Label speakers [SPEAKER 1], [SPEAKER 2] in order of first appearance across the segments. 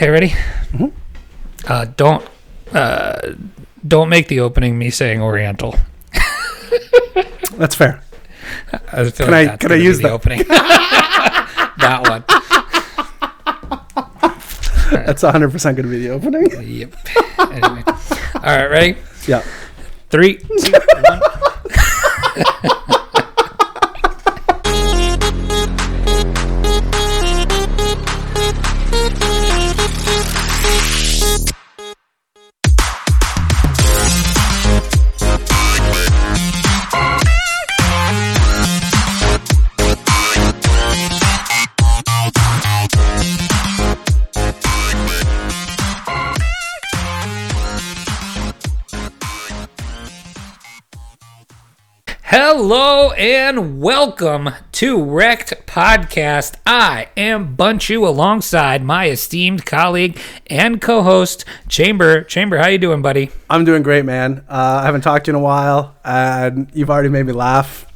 [SPEAKER 1] Okay, ready? Uh, don't uh, don't make the opening me saying Oriental.
[SPEAKER 2] That's fair.
[SPEAKER 1] I feel
[SPEAKER 2] Can I-
[SPEAKER 1] that's
[SPEAKER 2] can I use
[SPEAKER 1] the
[SPEAKER 2] that?
[SPEAKER 1] opening? that one.
[SPEAKER 2] That's 100 percent going to be the opening.
[SPEAKER 1] Yep. Anyway. All right, ready?
[SPEAKER 2] Yeah.
[SPEAKER 1] Three, two, one. Hello and welcome to Wrecked Podcast. I am Bunchu alongside my esteemed colleague and co-host Chamber. Chamber, how you doing, buddy?
[SPEAKER 2] I'm doing great, man. Uh, I haven't talked to you in a while, and you've already made me laugh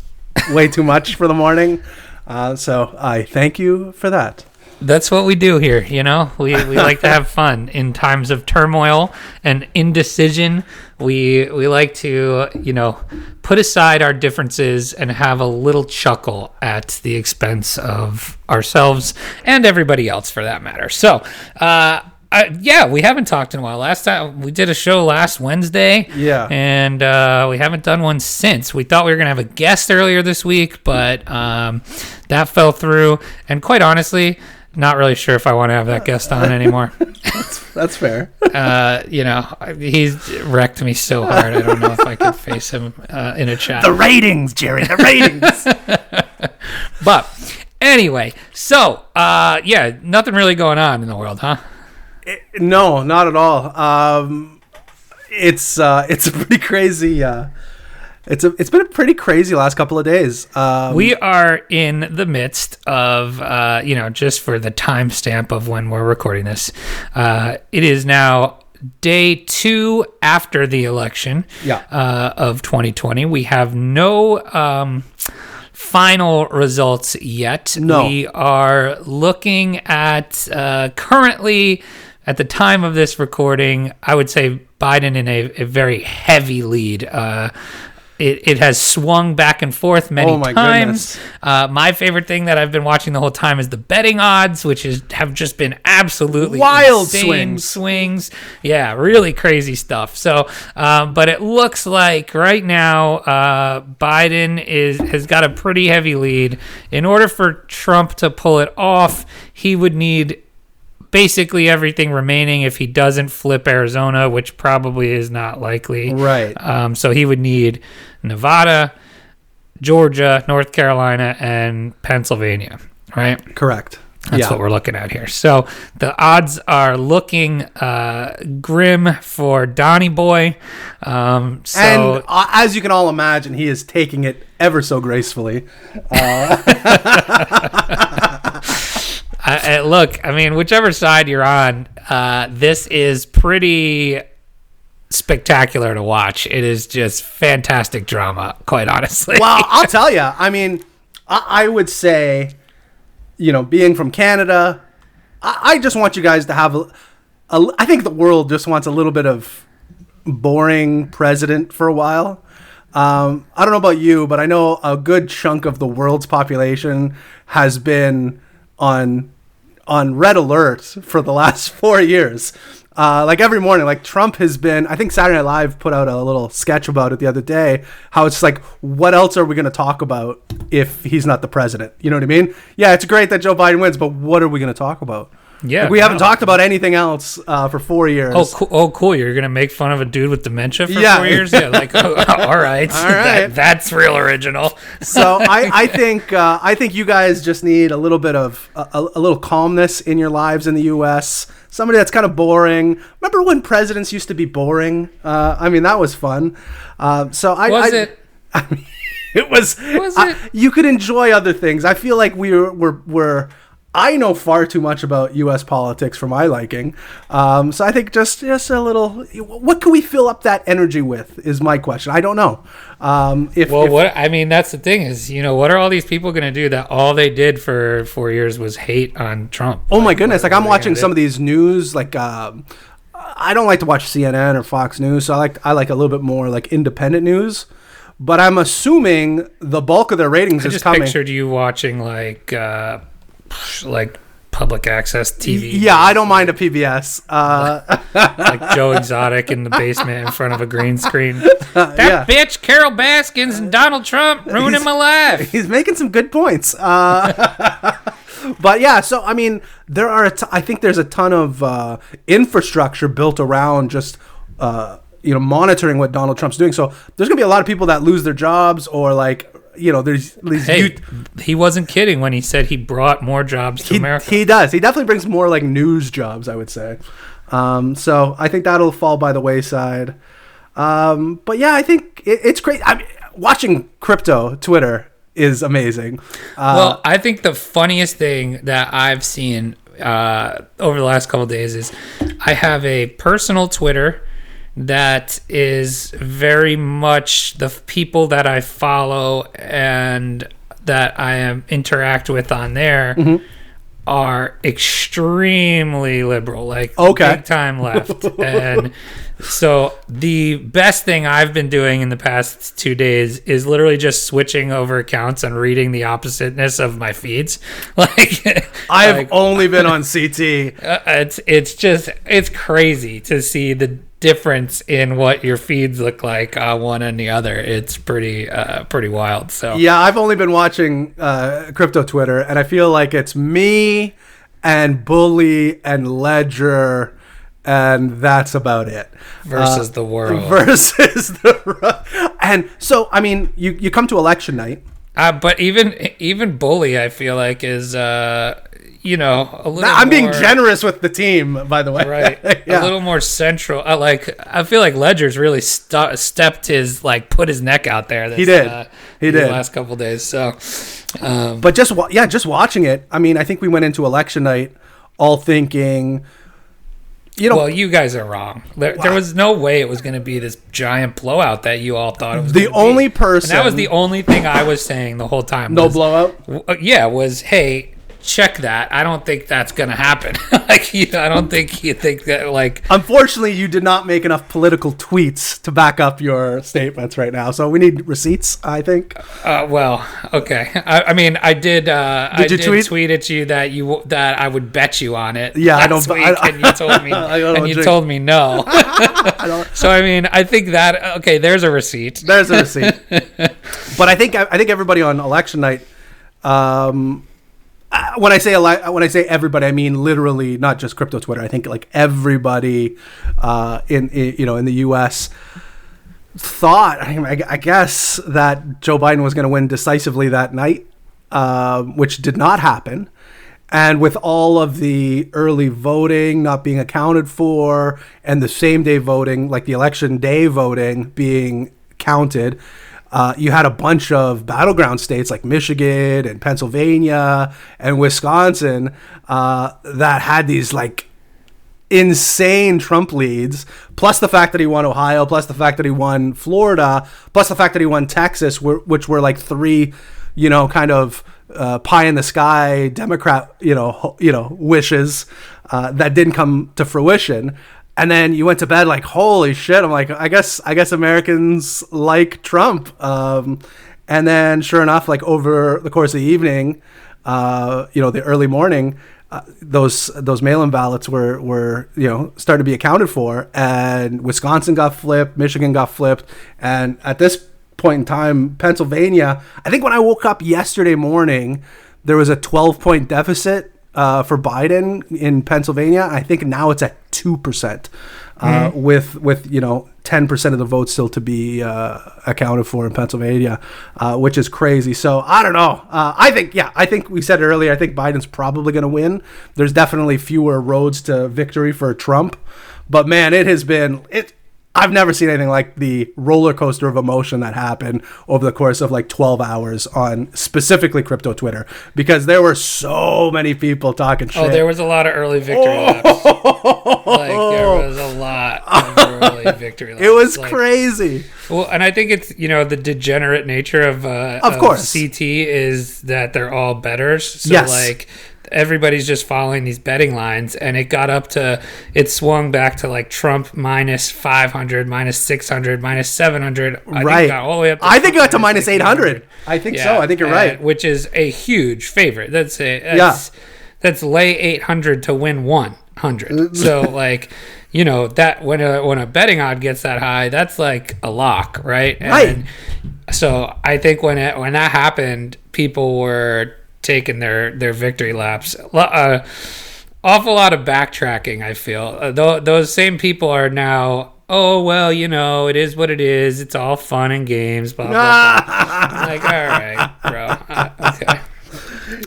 [SPEAKER 2] way too much for the morning. Uh, so I thank you for that.
[SPEAKER 1] That's what we do here, you know. We we like to have fun in times of turmoil and indecision. We we like to, you know, put aside our differences and have a little chuckle at the expense of ourselves and everybody else for that matter. So, uh I, yeah, we haven't talked in a while. Last time we did a show last Wednesday,
[SPEAKER 2] Yeah.
[SPEAKER 1] and uh, we haven't done one since. We thought we were gonna have a guest earlier this week, but um, that fell through. And quite honestly, not really sure if I want to have that guest on anymore.
[SPEAKER 2] That's fair.
[SPEAKER 1] uh, you know, he's wrecked me so hard. I don't know if I could face him uh, in a chat.
[SPEAKER 2] the ratings, Jerry. The ratings.
[SPEAKER 1] But anyway, so uh, yeah, nothing really going on in the world, huh?
[SPEAKER 2] no, not at all. Um, it's uh, it's a pretty crazy. It's a it's been a pretty crazy last couple of days. Um,
[SPEAKER 1] We are in the midst of, uh, you know, just for the timestamp of when we're recording this, uh, it is now day two after the election
[SPEAKER 2] Yeah.
[SPEAKER 1] uh, of 2020. We have no um, final results yet.
[SPEAKER 2] No.
[SPEAKER 1] We are looking at uh, currently, at the time of this recording, I would say Biden in a, a very heavy lead. Uh, it, it has swung back and forth many
[SPEAKER 2] Oh my
[SPEAKER 1] times.
[SPEAKER 2] goodness.
[SPEAKER 1] Uh, my favorite thing that I've been watching the whole time is the betting odds, which is have just been absolutely
[SPEAKER 2] Wild swings.
[SPEAKER 1] swings. Yeah, really crazy stuff. So, um, but it looks like right now uh, Biden is has got a pretty heavy lead. In order for Trump to pull it off, he would need basically everything remaining if he doesn't flip Arizona, which probably is not likely.
[SPEAKER 2] Right.
[SPEAKER 1] Um, so he would need Nevada, Georgia, North Carolina, and Pennsylvania. Right.
[SPEAKER 2] correct.
[SPEAKER 1] That's
[SPEAKER 2] yeah.
[SPEAKER 1] what we're looking at here. So the odds are looking uh, grim for Donnie Boy. Um, so
[SPEAKER 2] and uh, as you can all imagine, he is taking it ever so gracefully.
[SPEAKER 1] I, I, look, I mean, whichever side you're on, uh, this is pretty spectacular to watch. It is just fantastic drama, quite honestly.
[SPEAKER 2] well, I'll tell you. I mean, I, I would say, you know, being from Canada, I, I just want you guys to have a, a. I think the world just wants a little bit of boring president for a while. Um, I don't know about you, but I know a good chunk of the world's population has been on on red alert for the last four years. Uh, like every morning, like Trump has been. I think Saturday Night Live put out a little sketch about it the other day. How it's like, what else are we going to talk about if he's not the president? You know what I mean? Yeah, it's great that Joe Biden wins, but what are we going to talk about?
[SPEAKER 1] Yeah,
[SPEAKER 2] Like, we haven't talked about anything else uh, for four years.
[SPEAKER 1] Oh, cool. oh, cool! You're gonna make fun of a dude with dementia for
[SPEAKER 2] Yeah.
[SPEAKER 1] four years? Yeah, like, oh, all right,
[SPEAKER 2] All right.
[SPEAKER 1] That, that's real original.
[SPEAKER 2] so I, I think uh, I think you guys just need a little bit of a, a, little calmness in your lives in the U.S. Somebody that's kind of boring. Remember when presidents used to be boring? Uh, I mean, that was fun. Uh, so I
[SPEAKER 1] Was
[SPEAKER 2] I-
[SPEAKER 1] it?
[SPEAKER 2] I mean, it was.
[SPEAKER 1] Was it?
[SPEAKER 2] you could enjoy other things. I feel like we were we're, we're I know far too much about U.S. politics for my liking. Um, so I think just just a little. What can we fill up that energy with? Is my question. I don't know. Um, if,
[SPEAKER 1] Well,
[SPEAKER 2] if-
[SPEAKER 1] what I mean, that's the thing is, you know, what are all these people going to do that all they did for four years was hate on Trump?
[SPEAKER 2] Oh my goodness! Like I'm
[SPEAKER 1] what are they
[SPEAKER 2] watching some
[SPEAKER 1] do?
[SPEAKER 2] of these news. Like um, I don't like to watch CNN or Fox News, so I like I like a little bit more like independent news. But I'm assuming the bulk of their ratings
[SPEAKER 1] I
[SPEAKER 2] is
[SPEAKER 1] just
[SPEAKER 2] coming.
[SPEAKER 1] pictured you watching like, uh, like public access TV.
[SPEAKER 2] Yeah, I don't mind a PBS. Uh,
[SPEAKER 1] like Joe Exotic in the basement in front of a green screen. That
[SPEAKER 2] yeah.
[SPEAKER 1] bitch, Carole Baskins and Donald Trump ruining my life.
[SPEAKER 2] he's making some good points. Uh, but yeah, so I mean, there are. A t- I think there's a ton of uh, infrastructure built around just. Uh, you know, monitoring what Donald Trump's doing. So there's gonna be a lot of people that lose their jobs, or like, you know, there's these
[SPEAKER 1] Hey, he wasn't kidding when he said he brought more jobs to
[SPEAKER 2] he,
[SPEAKER 1] America.
[SPEAKER 2] he does. He definitely brings more like news jobs, I would say. Um, so I think that'll fall by the wayside. Um, but yeah, I think it, it's great. I mean, watching crypto Twitter is amazing. Uh,
[SPEAKER 1] well, I think the funniest thing that I've seen uh, over the last couple days is I have a personal Twitter that is very much the people that I follow and that I am interact with on there
[SPEAKER 2] Mm-hmm.
[SPEAKER 1] are extremely liberal, like
[SPEAKER 2] Okay.
[SPEAKER 1] big time left. and so the best thing I've been doing in the past two days is literally just switching over accounts and reading the oppositeness of my feeds. Like
[SPEAKER 2] I've
[SPEAKER 1] like,
[SPEAKER 2] only been on CT.
[SPEAKER 1] uh, it's it's just it's crazy to see the difference in what your feeds look like on one and the other. It's pretty uh, pretty wild. So
[SPEAKER 2] Yeah, I've only been watching uh, crypto Twitter, and I feel like it's me and Bully and Ledger, and that's about it.
[SPEAKER 1] versus the world.
[SPEAKER 2] Versus the and so I mean, you you come to election night.
[SPEAKER 1] Uh, but even even bully, I feel like is uh, you know a little.
[SPEAKER 2] I'm being generous with the team, by the way.
[SPEAKER 1] right?
[SPEAKER 2] yeah.
[SPEAKER 1] A little more central. I like. I feel like Ledger's really stu- stepped his like put his neck out there. This,
[SPEAKER 2] He did.
[SPEAKER 1] Uh,
[SPEAKER 2] He did.
[SPEAKER 1] last couple days. So, um,
[SPEAKER 2] But just wa- yeah, just watching it. I mean, I think we went into election night all thinking, you know,
[SPEAKER 1] well, you guys are wrong. There, there was no way it was going to be this giant blowout that you all thought it was.
[SPEAKER 2] the only
[SPEAKER 1] be.
[SPEAKER 2] person.
[SPEAKER 1] And that was the only thing I was saying the whole time.
[SPEAKER 2] no
[SPEAKER 1] was,
[SPEAKER 2] blowout.
[SPEAKER 1] w- uh, yeah, was hey, check that. I don't think that's going to happen. like, you, I don't think you think that like.
[SPEAKER 2] Unfortunately, you did not make enough political tweets to back up your statements right now. So we need receipts. I think.
[SPEAKER 1] Uh, well, okay. I, I mean, I did. Uh, I
[SPEAKER 2] Did you
[SPEAKER 1] did
[SPEAKER 2] tweet?
[SPEAKER 1] tweet? at you that you that I would bet you on it.
[SPEAKER 2] Yeah, I don't-
[SPEAKER 1] Week,
[SPEAKER 2] I-
[SPEAKER 1] and you told me, and you
[SPEAKER 2] drink.
[SPEAKER 1] told me no.
[SPEAKER 2] don't-
[SPEAKER 1] so I mean, I think that okay. There's a receipt.
[SPEAKER 2] There's a receipt. but I think I think everybody on election night. Um, when I say ele- when I say everybody, I mean literally not just crypto Twitter. I think like everybody uh, in, in you know in the U.S. thought I, mean, I I guess that Joe Biden was going to win decisively that night, um, which did not happen. And with all of the early voting not being accounted for, and the same day voting, like the election day voting being counted, uh, you had a bunch of battleground states like Michigan and Pennsylvania and Wisconsin uh, that had these like insane Trump leads, plus the fact that he won Ohio, plus the fact that he won Florida, plus the fact that he won Texas, which were like three, you know, kind of uh, pie in the sky Democrat, you know, you know, wishes uh, that didn't come to fruition. And then you went to bed like, holy shit! I'm like, I guess, I guess Americans like Trump. Um, and then, sure enough, like over the course of the evening, uh, you know, the early morning, uh, those those mail-in ballots were were you know starting to be accounted for, and Wisconsin got flipped, Michigan got flipped, and at this point in time, Pennsylvania. I think when I woke up yesterday morning, there was a 12 point deficit uh, for Biden in Pennsylvania. I think now it's at two percent, uh, with with you know. 10% of the votes still to be uh, accounted for in Pennsylvania, uh, which is crazy. So I don't know. Uh, I think, yeah, I think we said it earlier. I think Biden's probably going to win. There's definitely fewer roads to victory for Trump, but man, it has been it. I've never seen anything like the roller coaster of emotion that happened over the course of like 12 hours on specifically crypto Twitter because there were so many people talking shit.
[SPEAKER 1] Oh, there was a lot of early victory laps. Like there was a lot of early victory laps.
[SPEAKER 2] it was
[SPEAKER 1] Like,
[SPEAKER 2] crazy.
[SPEAKER 1] Well, and I think it's you know the degenerate nature of uh,
[SPEAKER 2] Of course.
[SPEAKER 1] CT is that they're all betters. So
[SPEAKER 2] Yes.
[SPEAKER 1] like everybody's just following these betting lines, and it got up to it swung back to like Trump minus five hundred, minus six hundred, minus seven hundred.
[SPEAKER 2] Right.
[SPEAKER 1] Think it got all the way up. To
[SPEAKER 2] I think it got to minus 800. I think so. I think you're right.
[SPEAKER 1] and- Which is a huge favorite. That's a that's, that's lay eight hundred to win one hundred. so like, you know that when a when a betting odd gets that high, that's like a lock, right?
[SPEAKER 2] Right.
[SPEAKER 1] So I think when it when that happened, people were taking their their victory laps. Uh, awful lot of backtracking. I feel uh, tho- those same people are now. Oh well, you know it is what it is. It's all fun and games. Blah blah. blah. I'm like, all right, bro. Uh, okay.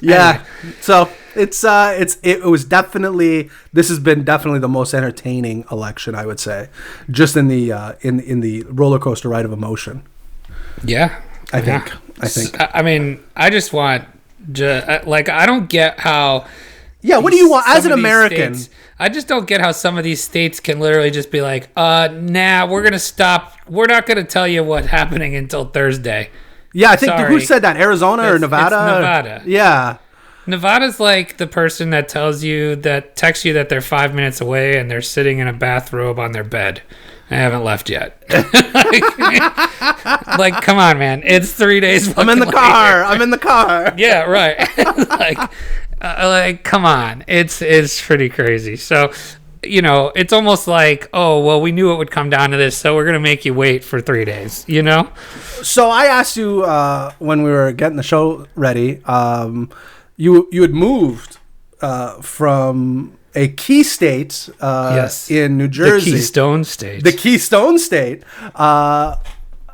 [SPEAKER 2] Yeah. So it's uh it's it was definitely this has been definitely the most entertaining election I would say, just in the uh, in in the roller coaster ride of emotion.
[SPEAKER 1] Yeah,
[SPEAKER 2] I think. I think.
[SPEAKER 1] I mean, I just want, ju- uh, like, I don't get how.
[SPEAKER 2] Yeah. What do you want as an American?
[SPEAKER 1] states- I just don't get how some of these states can literally just be like, uh, nah, we're gonna stop. We're not gonna tell you what's happening until Thursday.
[SPEAKER 2] Yeah, I think who said that? Arizona or
[SPEAKER 1] It's- it's
[SPEAKER 2] Nevada?
[SPEAKER 1] Nevada.
[SPEAKER 2] Yeah.
[SPEAKER 1] Nevada's like the person that tells you that texts you that they're five minutes away and they're sitting in a bathrobe on their bed. I haven't left yet. like, like, come on, man! It's three days.
[SPEAKER 2] I'm in the
[SPEAKER 1] later.
[SPEAKER 2] car. I'm in the car.
[SPEAKER 1] Yeah, right. like, uh, like, come on, it's it's pretty crazy. So, you know, it's almost like, oh, well, we knew it would come down to this, so we're gonna make you wait for three days. You know?
[SPEAKER 2] So I asked you uh, when we were getting the show ready. Um, you you had moved uh, from a key state uh,
[SPEAKER 1] Yes.
[SPEAKER 2] in New Jersey, The
[SPEAKER 1] Keystone State.
[SPEAKER 2] the Keystone State uh,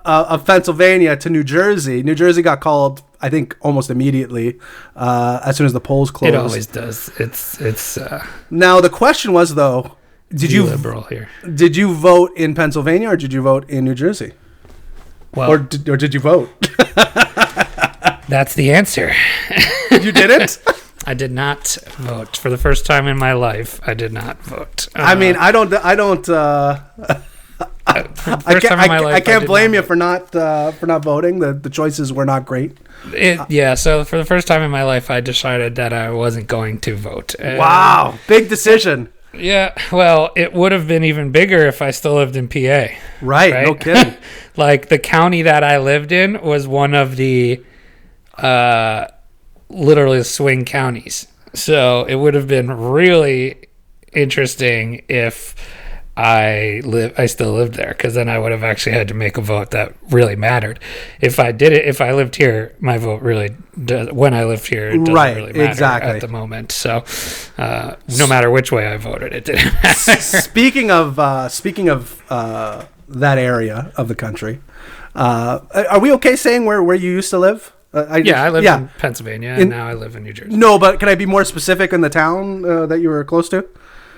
[SPEAKER 2] uh, of Pennsylvania to New Jersey. New Jersey got called, I think, almost immediately uh, as soon as the polls closed.
[SPEAKER 1] it always does. It's it's uh,
[SPEAKER 2] Now the question was though, did you
[SPEAKER 1] liberal here?
[SPEAKER 2] did you vote in Pennsylvania or did you vote in New Jersey,
[SPEAKER 1] Well,
[SPEAKER 2] or did, or did you vote?
[SPEAKER 1] that's the answer.
[SPEAKER 2] you didn't.
[SPEAKER 1] I did not vote for the first time in my life. I did not vote.
[SPEAKER 2] I mean, I don't. I don't. Uh, I
[SPEAKER 1] first
[SPEAKER 2] can't. I,
[SPEAKER 1] life,
[SPEAKER 2] I can't
[SPEAKER 1] did
[SPEAKER 2] blame you for not uh, for not voting. The the choices were not great.
[SPEAKER 1] It, yeah, so for the first time in my life, I decided that I wasn't going to vote. And-
[SPEAKER 2] Wow, big decision.
[SPEAKER 1] Yeah, well, it would have been even bigger if I still lived in PA.
[SPEAKER 2] Right. No kidding.
[SPEAKER 1] Like the county that I lived in was one of the uh literally swing counties. So it would have been really interesting if I live I still lived there cuz then I would have actually had to make a vote that really mattered. If I did it if I lived here, my vote really does when I lived here it doesn't
[SPEAKER 2] Right,
[SPEAKER 1] really matter
[SPEAKER 2] exactly.
[SPEAKER 1] at the moment. So uh no matter which way I voted, it didn't matter.
[SPEAKER 2] speaking of uh, speaking of uh, that area of the country, uh, are we okay saying where where you used to live? Uh, I,
[SPEAKER 1] yeah, I lived
[SPEAKER 2] yeah.
[SPEAKER 1] in Pennsylvania
[SPEAKER 2] In-
[SPEAKER 1] and now I live in New Jersey.
[SPEAKER 2] No, but can I be more specific in the town uh, that you were close to?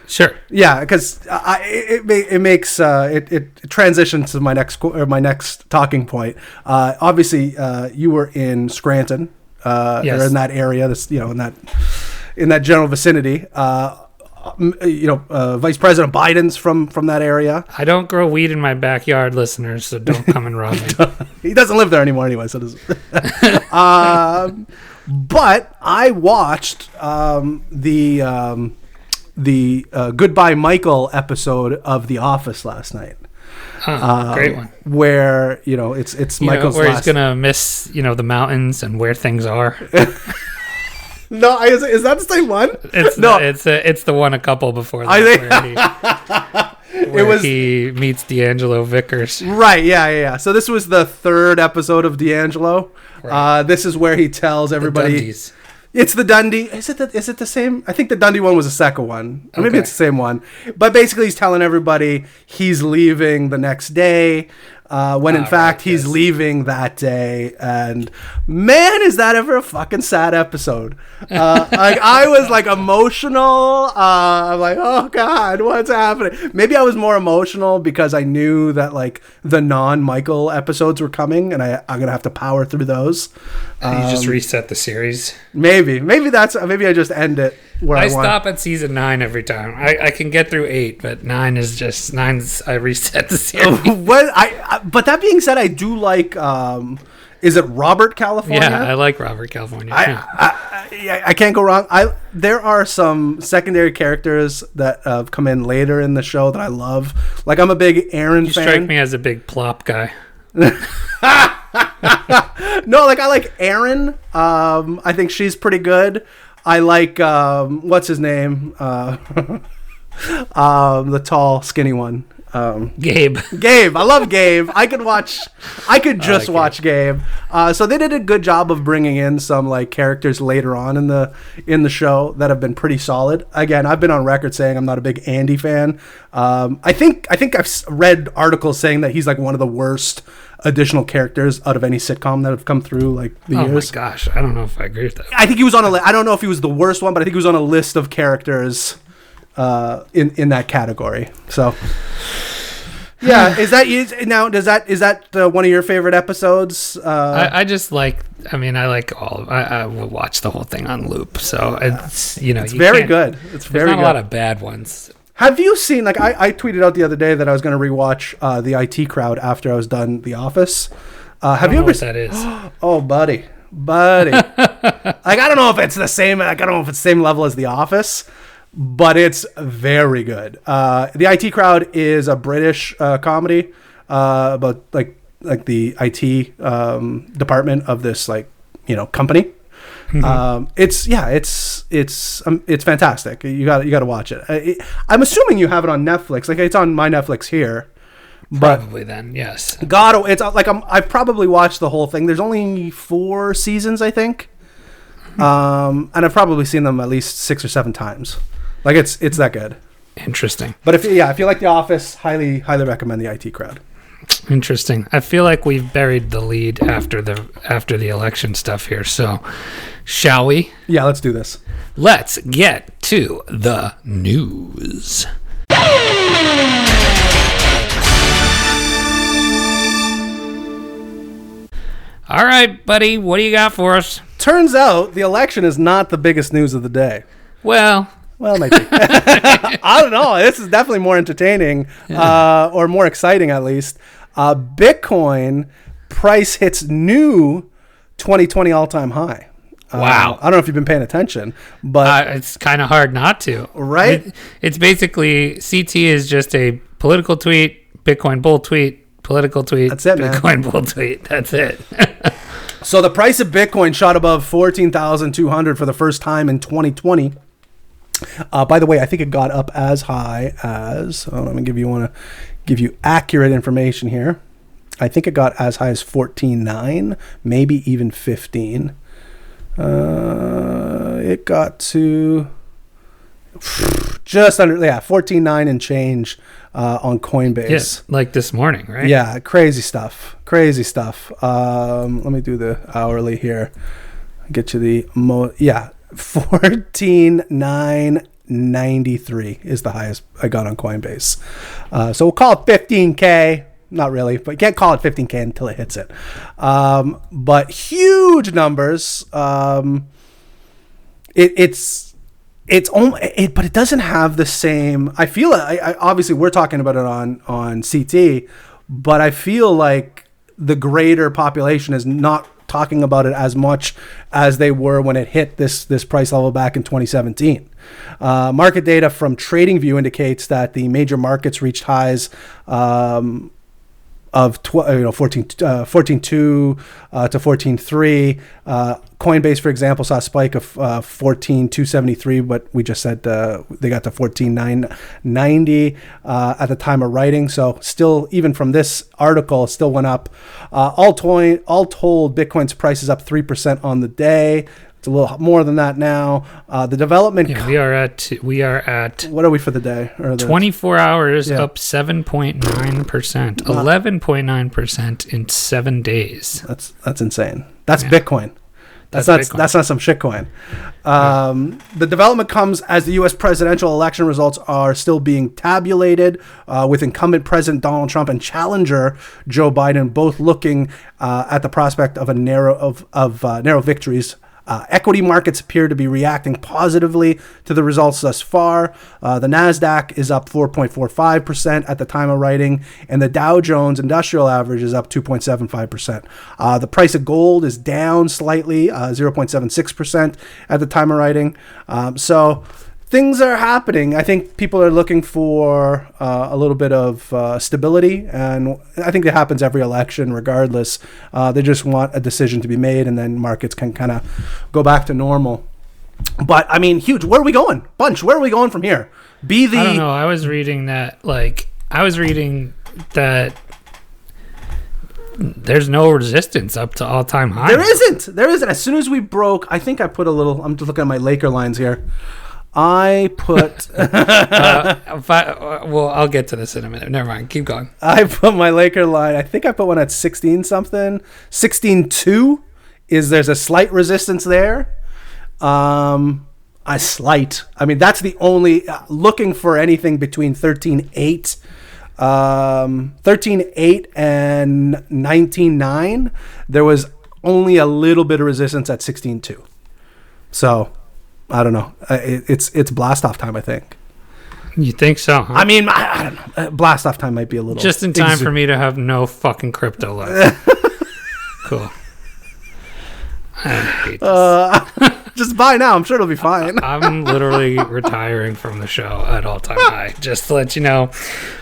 [SPEAKER 1] Sure.
[SPEAKER 2] Yeah, because I it, it, makes uh, it, it transitions to my next qu- or my next talking point. Uh, obviously, uh, you were in Scranton, uh,
[SPEAKER 1] Yes.
[SPEAKER 2] or in that area, this you know in that in that general vicinity. Uh, you know, uh, Vice President Biden's from from that area.
[SPEAKER 1] I don't grow weed in my backyard, listeners, so don't come and rob me.
[SPEAKER 2] He doesn't live there anymore anyway, so does. um, but I watched um, the um, the uh, Goodbye Michael episode of The Office last night.
[SPEAKER 1] Huh, great one.
[SPEAKER 2] where you know it's it's
[SPEAKER 1] You know,
[SPEAKER 2] Michael's
[SPEAKER 1] where he's
[SPEAKER 2] last.
[SPEAKER 1] gonna miss, you know, the mountains and where things are.
[SPEAKER 2] No, is, is that the same one?
[SPEAKER 1] It's
[SPEAKER 2] No.
[SPEAKER 1] the, it's a, it's the one a couple before that
[SPEAKER 2] I think-
[SPEAKER 1] where, he, where
[SPEAKER 2] was-
[SPEAKER 1] he meets D'Angelo Vickers.
[SPEAKER 2] Right, yeah, yeah, yeah. So this was the third episode of D'Angelo. Uh, this is where he tells everybody
[SPEAKER 1] Dundies.
[SPEAKER 2] it's the Dundie. Is it the, is it the same? I think the Dundie one was the second one. Or maybe it's the same one. But basically, he's telling everybody he's leaving the next day. Uh, when in
[SPEAKER 1] Ah,
[SPEAKER 2] fact
[SPEAKER 1] right,
[SPEAKER 2] he's
[SPEAKER 1] yes.
[SPEAKER 2] leaving that day, and man, is that ever a fucking sad episode? Uh, like I was like emotional. Uh, I'm like, oh god, what's happening? Maybe I was more emotional because I knew that like the non-Michael episodes were coming, and I I'm gonna have to power through those.
[SPEAKER 1] you
[SPEAKER 2] Um,
[SPEAKER 1] just reset the series.
[SPEAKER 2] Maybe, maybe that's maybe I just end it where I,
[SPEAKER 1] I stop at season nine every time. I, I can get through eight, but nine is just nine's. I reset the series.
[SPEAKER 2] what I, I but that being said, I do like. Um, is it Robert California?
[SPEAKER 1] yeah, I like Robert California.
[SPEAKER 2] I. I, I, I can't go wrong. I there are some secondary characters that have come in later in the show that I love. Like I'm a big Erin
[SPEAKER 1] you
[SPEAKER 2] fan.
[SPEAKER 1] strike me as a big plop guy.
[SPEAKER 2] No, like I like Erin. Um, I think she's pretty good. I like um, what's his name? Uh, um, the tall, skinny one. Um,
[SPEAKER 1] Gabe.
[SPEAKER 2] Gabe. I love Gabe. I could watch. I could just
[SPEAKER 1] like
[SPEAKER 2] watch Gabe. Uh, so they did a good job of bringing in some like characters later on in the in the show that have been pretty solid. Again, I've been on record saying I'm not a big Andy fan. Um, I think I think I've read articles saying that he's like one of the worst additional characters out of any sitcom that have come through like the years.
[SPEAKER 1] Oh my gosh, I don't know if I agree with that.
[SPEAKER 2] I think he was on a. Li- I don't know if he was the worst one, but I think he was on a list of characters uh, in in that category. So, yeah, is that is, now? Does that is that uh, one of your favorite episodes? Uh,
[SPEAKER 1] I, I just like. I mean, I like all. I, I will watch the whole thing on loop. So it's you know,
[SPEAKER 2] it's
[SPEAKER 1] you
[SPEAKER 2] very good. It's
[SPEAKER 1] There's
[SPEAKER 2] very
[SPEAKER 1] not
[SPEAKER 2] good.
[SPEAKER 1] a lot of bad ones.
[SPEAKER 2] Have you seen like I, I tweeted out the other day that I was going to rewatch uh, the IT Crowd after I was done The Office. Uh, have you ever?
[SPEAKER 1] what that is?
[SPEAKER 2] Oh, buddy, buddy. like I don't know if it's the same. Like I don't know if it's the same level as The Office, but it's very good. Uh, the IT Crowd is a British uh, comedy uh, about like like the IT um, department of this like you know company. Um, it's yeah, it's it's um, it's fantastic. You got you got to watch it. I. I'm assuming you have it on Netflix. Like it's on my Netflix here, but
[SPEAKER 1] Probably then, yes.
[SPEAKER 2] God, it's uh, like I'm, I've probably watched the whole thing. There's only four seasons, I think, um, and I've probably seen them at least six or seven times. Like it's it's that good.
[SPEAKER 1] Interesting.
[SPEAKER 2] But if yeah, if you like The Office, highly highly recommend the IT Crowd.
[SPEAKER 1] Interesting. I feel like we've buried the lead after the after the election stuff here. So, shall we?
[SPEAKER 2] Yeah, let's do this.
[SPEAKER 1] Let's get to the news. All right, buddy, what do you got for us?
[SPEAKER 2] Turns out the election is not the biggest news of the day.
[SPEAKER 1] Well,
[SPEAKER 2] Well, it might be. I don't know. This is definitely more entertaining, uh, or more exciting at least. Uh, Bitcoin price hits new 2020 all-time high. Uh,
[SPEAKER 1] Wow.
[SPEAKER 2] I don't know if you've been paying attention, but
[SPEAKER 1] uh, it's kind of hard not to.
[SPEAKER 2] Right?
[SPEAKER 1] It- it's basically CT is just a political tweet, Bitcoin bull tweet, political tweet,
[SPEAKER 2] That's it, man.
[SPEAKER 1] Bitcoin bull tweet. That's it.
[SPEAKER 2] so the price of Bitcoin shot above 14,200 for the first time in 2020. Uh, by the way, I think it got up as high as. Oh, let me give you want to give you accurate information here. I think it got as high as 14.9, maybe even 15. Uh, it got to just under yeah 14.9 and change uh, on Coinbase.
[SPEAKER 1] yes, like this morning, right?
[SPEAKER 2] Yeah, crazy stuff. Crazy stuff. Um, let me do the hourly here. Get you the mo. Yeah, fourteen nine ninety three is the highest I got on Coinbase. Uh, so we'll call it fifteen k. Not really, but you can't call it fifteen k until it hits it. Um, but huge numbers. Um, it, it's it's only it, but it doesn't have the same. I feel I, I obviously we're talking about it on on CT, but I feel like the greater population is not talking about it as much as they were when it hit this this price level back in 2017. Uh, market data from TradingView indicates that the major markets reached highs. Um, of tw- you know 14 uh, 14.2 uh, to 14.3 uh, coinbase for example saw a spike of uh, 14.273 but we just said uh, they got to 14.990 uh, at the time of writing. So still even from this article still went up. Uh, all, to- all told bitcoin's price is up 3% on the day It's a little more than that now. Uh, the development.
[SPEAKER 1] Yeah, we are at we are at
[SPEAKER 2] what are we for the day? The,
[SPEAKER 1] 24 hours
[SPEAKER 2] Yeah.
[SPEAKER 1] up 7.9%, 11.9% in 7 days.
[SPEAKER 2] That's that's insane. That's
[SPEAKER 1] Yeah.
[SPEAKER 2] Bitcoin. That's,
[SPEAKER 1] That's
[SPEAKER 2] not
[SPEAKER 1] Bitcoin.
[SPEAKER 2] that's not some shitcoin. Um, The development comes as the U.S. presidential election results are still being tabulated, uh, with incumbent President Donald Trump and challenger Joe Biden both looking uh, at the prospect of a narrow of of uh, narrow victories. Uh, equity markets appear to be reacting positively to the results thus far. Uh, the Nasdaq is up 4.45% at the time of writing, and the Dow Jones Industrial Average is up 2.75%. Uh, the price of gold is down slightly, uh, 0.76% at the time of writing. Um, so things are happening. I think people are looking for uh, a little bit of uh, stability, and I think that happens every election, regardless. Uh, they just want a decision to be made, and then markets can kind of go back to normal. But I mean, huge. Where are we going, Bunch? Where are we going from here? Be the
[SPEAKER 1] I don't know. I was reading that like I was reading that there's no resistance up to all-time high.
[SPEAKER 2] There isn't. There isn't. As soon as we broke, I think I put a little. I'm just looking at my Laker lines here. I put
[SPEAKER 1] Uh, I- uh, well, I'll get to this in a minute. Never mind. Keep going.
[SPEAKER 2] I put my Laker line. I think I put one at 16 something. 16 2 is there's a slight resistance there. Um a slight. I mean that's the only uh, looking for anything between 13 8 um 13 8 and 19 9 there was only a little bit of resistance at 16 2. So I don't know. Uh, it's it's blast off time I think.
[SPEAKER 1] You think so? Huh?
[SPEAKER 2] I mean I, I don't know. Uh, blast off time might be a little
[SPEAKER 1] Just in time
[SPEAKER 2] exu-
[SPEAKER 1] for me to have no fucking crypto left. cool. I hate this.
[SPEAKER 2] Uh, just buy now. I'm sure it'll be fine.
[SPEAKER 1] I'm literally retiring from the show at all time high. Just to let you know,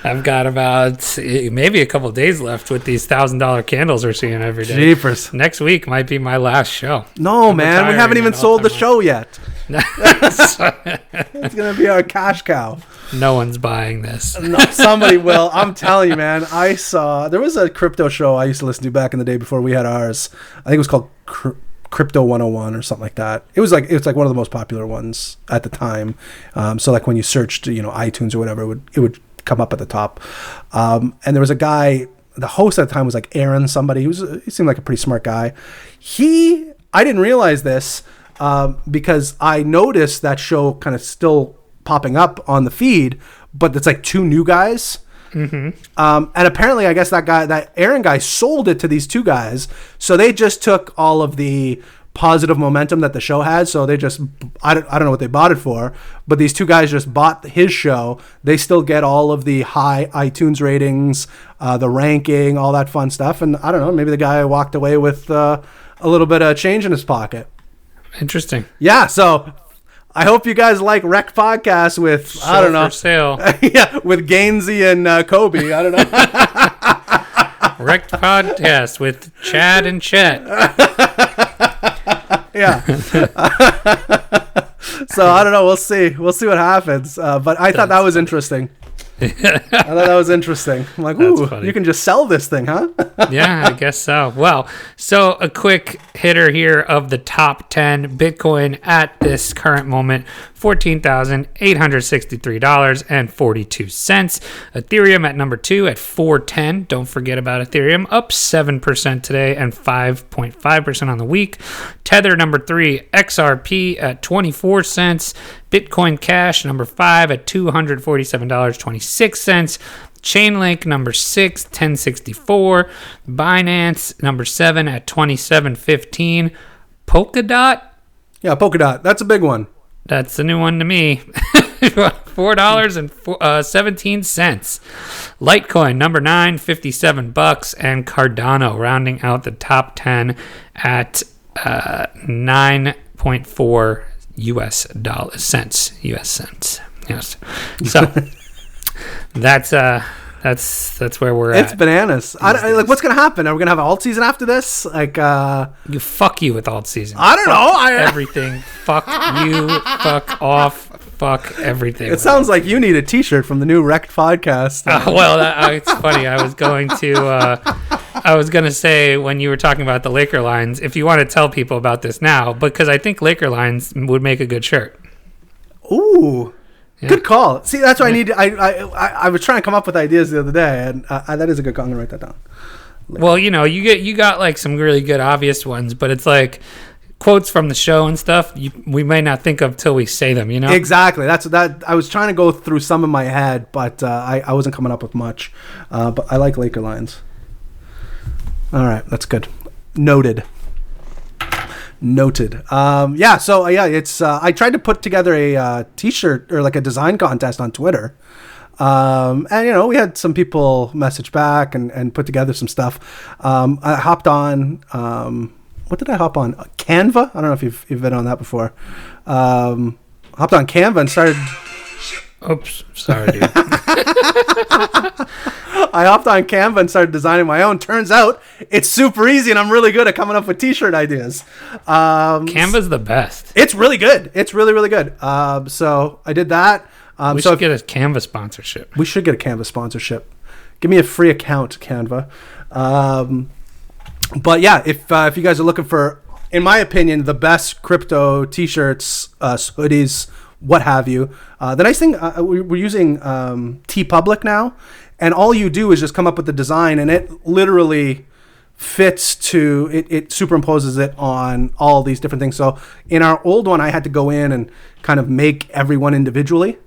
[SPEAKER 1] I've got about eh, maybe a couple days left with these thousand dollar candles we're seeing every day.
[SPEAKER 2] Jeepers.
[SPEAKER 1] Next week might be my last show.
[SPEAKER 2] No, man. We haven't even sold the
[SPEAKER 1] all-time
[SPEAKER 2] show yet. It's going to be our cash cow.
[SPEAKER 1] no one's buying this.
[SPEAKER 2] No, somebody will. I'm telling you, man. I saw there was a crypto show I used to listen to back in the day before we had ours. I think it was called Cr- Crypto 101 or something like that. It was like it was like one of the most popular ones at the time. Um, so like when you searched, you know, iTunes or whatever, it would it would come up at the top. Um, and there was a guy. The host at the time was like Aaron, somebody. He was he seemed like a pretty smart guy. He I didn't realize this um, because I noticed that show kind of still popping up on the feed, but it's like two new guys. Um, and apparently, I guess that guy, that Aaron guy, sold it to these two guys. So they just took all of the positive momentum that the show had. So they just, I don't, I don't know what they bought it for, but these two guys just bought his show. They still get all of the high iTunes ratings, uh, the ranking, all that fun stuff. And I don't know, maybe the guy walked away with uh, a little bit of change in his pocket.
[SPEAKER 1] Interesting.
[SPEAKER 2] Yeah. So I hope you guys like Wrecked Podcast with, I don't know.
[SPEAKER 1] Sale.
[SPEAKER 2] yeah, with Gainsey and uh, Kobe. I don't know.
[SPEAKER 1] Wrecked podcast with Chad and Chet.
[SPEAKER 2] yeah. so I don't know. We'll see. We'll see what happens. Uh, but I thought that was interesting. I thought that was interesting. I'm like, ooh, you can just sell this thing, huh?
[SPEAKER 1] yeah, I guess so. Well, so a quick hitter here of the top 10 Bitcoin at this current moment $14,863.42. Ethereum at number two at 410. Don't forget about Ethereum, up 7% today and 5.5% on the week. Tether number three, XRP at 24 cents. Bitcoin Cash number five at $247.26. Chainlink number six, 1064. Binance number seven at 2715. Polkadot,
[SPEAKER 2] yeah, Polkadot. That's a big one.
[SPEAKER 1] That's a new one to me. Four dollars and uh, seventeen cents. Litecoin number nine, 57 bucks, and Cardano rounding out the top ten at uh, nine point four U.S. dollars cents. U.S. cents. Yes. So that's uh that's that's where we're
[SPEAKER 2] It's
[SPEAKER 1] at.
[SPEAKER 2] It's bananas. I, like, what's gonna happen? Are we gonna have an alt season after this? Like, uh,
[SPEAKER 1] you fuck you with alt season.
[SPEAKER 2] I don't know. I,
[SPEAKER 1] everything. fuck you. Fuck off. Fuck everything.
[SPEAKER 2] it sounds like you need a T-shirt from the new Wrecked podcast.
[SPEAKER 1] Uh, well, that, uh, it's funny. I was going to uh, I was gonna say when you were talking about the Laker lines, if you want to tell people about this now, because I think Laker lines would make a good shirt.
[SPEAKER 2] Ooh. Good call. See, that's what I need. I, I I I was trying to come up with ideas the other day, and uh, that is a good call. I'm gonna write that down.
[SPEAKER 1] Well, you know, you get you got like some really good obvious ones, but it's like quotes from the show and stuff. You, we may not think of till we say them. You know,
[SPEAKER 2] Exactly. That's that. I was trying to go through some in my head, but uh, I I wasn't coming up with much. Uh, but I like Laker lines. All right, that's good. Noted. Noted. Um, yeah. So uh, yeah, it's. Uh, I tried to put together a uh, T-shirt or like a design contest on Twitter. Um, and you know, we had some people message back and, and put together some stuff. Um, I hopped on. Um, what did I hop on? Canva. I don't know if you've, you've been on that before. Um, hopped on Canva and started.
[SPEAKER 1] Oops, sorry, dude.
[SPEAKER 2] I hopped on Canva and started designing my own. Turns out it's super easy, and I'm really good at coming up with T-shirt ideas. Um,
[SPEAKER 1] Canva's the best.
[SPEAKER 2] it's really good. It's really really good. Um, so I did that. Um,
[SPEAKER 1] We
[SPEAKER 2] so
[SPEAKER 1] should get a Canva sponsorship.
[SPEAKER 2] we should get a Canva sponsorship. Give me a free account, Canva. Um, but yeah, if uh, if you guys are looking for, in my opinion, the best crypto T-shirts, uh, hoodies, what have you, uh, the nice thing uh, we- we're using um, T Public now, and all you do is just come up with the design, and it literally fits to it, it superimposes it on all these different things. So in our old one i had to go in and kind of make everyone individually.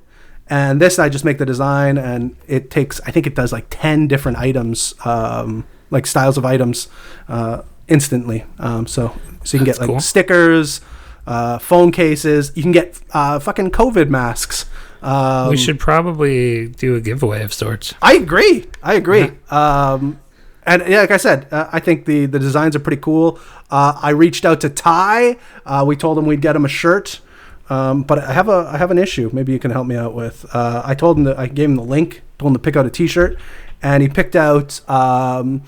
[SPEAKER 2] And this i just make the design and it takes i think it does like 10 different items um, like styles of items uh, instantly. Um, so so you can
[SPEAKER 1] That's
[SPEAKER 2] get like
[SPEAKER 1] cool.
[SPEAKER 2] stickers uh, phone cases. You can get uh, fucking covid masks um,
[SPEAKER 1] we should probably do a giveaway of sorts.
[SPEAKER 2] I agree. I agree. Um, and yeah, like I said, uh, I think the the designs are pretty cool. Uh, I reached out to Ty. Uh, we told him we'd get him a shirt. Um, but I have a I have an issue. Maybe you can help me out with. Uh, I told him that I gave him the link. Told him to pick out a T-shirt, and he picked out um,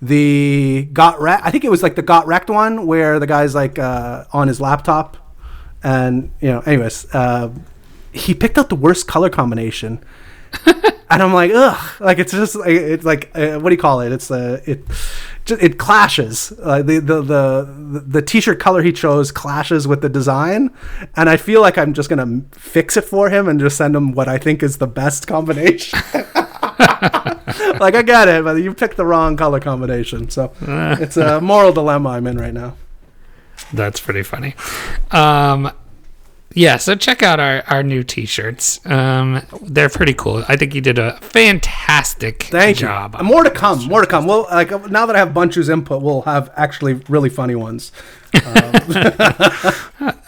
[SPEAKER 2] the got wrecked. I think it was like the got wrecked one where the guy's like uh, on his laptop, and you know. Anyways, uh, he picked out the worst color combination and I'm like, ugh, like it's just like it's like uh, what do you call it? It's uh, it just, it clashes. Uh, the, the the the t-shirt color he chose clashes with the design, and I feel like I'm just gonna fix it for him and just send him what I think is the best combination. like I get it, but you picked the wrong color combination, so it's a moral dilemma I'm in right now.
[SPEAKER 1] That's pretty funny. Um, yeah, so check out our, our new t-shirts. Um, they're pretty cool. I think you did a fantastic
[SPEAKER 2] Thank
[SPEAKER 1] job.
[SPEAKER 2] you. More to come. More to come. Well, like now that I have Bunchu's input, we'll have actually really funny ones.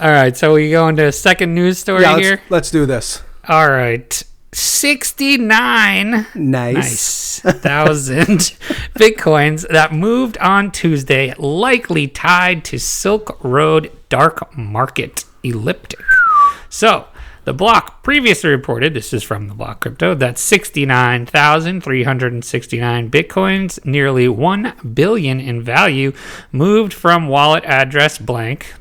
[SPEAKER 1] All right, so we go into a second news story
[SPEAKER 2] Yeah, let's,
[SPEAKER 1] here.
[SPEAKER 2] let's do this.
[SPEAKER 1] All right. 69
[SPEAKER 2] Nice.
[SPEAKER 1] nice thousand bitcoins that moved on Tuesday, likely tied to Silk Road dark market elliptic. So, the block previously reported, this is from the block crypto, that 69,369 bitcoins, nearly 1 billion in value, moved from wallet address blank,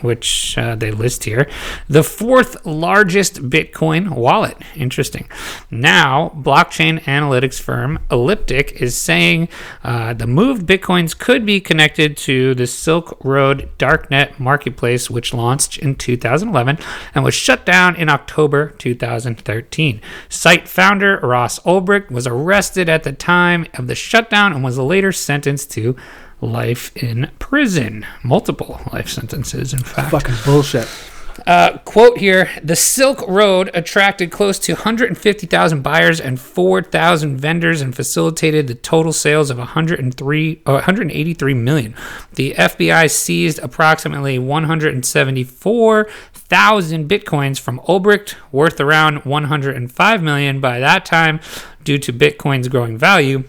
[SPEAKER 1] which uh, they list here, the fourth largest Bitcoin wallet. Interesting. Now, blockchain analytics firm Elliptic is saying uh, the moved Bitcoins could be connected to the Silk Road Darknet marketplace, which launched in 2011 and was shut down in October 2013. Site founder Ross Ulbricht was arrested at the time of the shutdown and was later sentenced to life in prison. Multiple life sentences, in fact.
[SPEAKER 2] Fucking bullshit.
[SPEAKER 1] Uh, quote here The Silk Road attracted close to 150,000 buyers and 4,000 vendors and facilitated the total sales of 103, uh, 183 million. The FBI seized approximately 174,000 bitcoins from Ulbricht, worth around 105 million by that time, due to Bitcoin's growing value.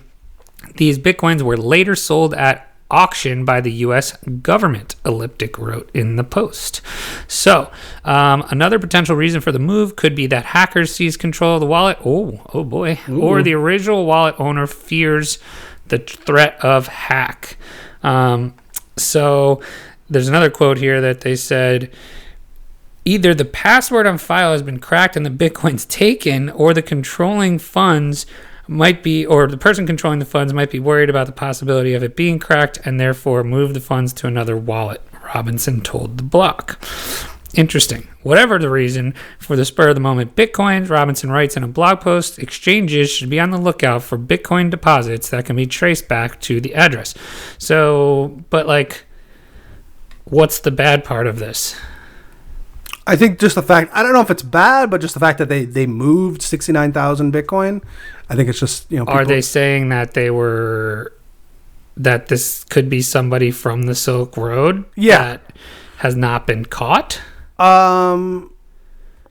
[SPEAKER 1] These bitcoins were later sold at auction by the U.S. government, Elliptic wrote in the Post. So, um, another potential reason for the move could be that hackers seize control of the wallet. Oh, oh boy. Or the original wallet owner fears the threat of hack. Um, so, there's another quote here that they said either the password on file has been cracked and the bitcoins taken or the controlling funds might be, or the person controlling the funds might be worried about the possibility of it being cracked and therefore move the funds to another wallet, Robinson told the block. Interesting. Whatever the reason for the spur of the moment Bitcoins, Robinson writes in a blog post, exchanges should be on the lookout for Bitcoin deposits that can be traced back to the address. So, but like, what's the bad part of this?
[SPEAKER 2] I think just the fact I don't know if it's bad, but just the fact that they they moved sixty nine thousand Bitcoin. I think it's just you know.
[SPEAKER 1] Are they saying that they were that this could be somebody from the Silk Road
[SPEAKER 2] Yeah.
[SPEAKER 1] that has not been caught?
[SPEAKER 2] Um,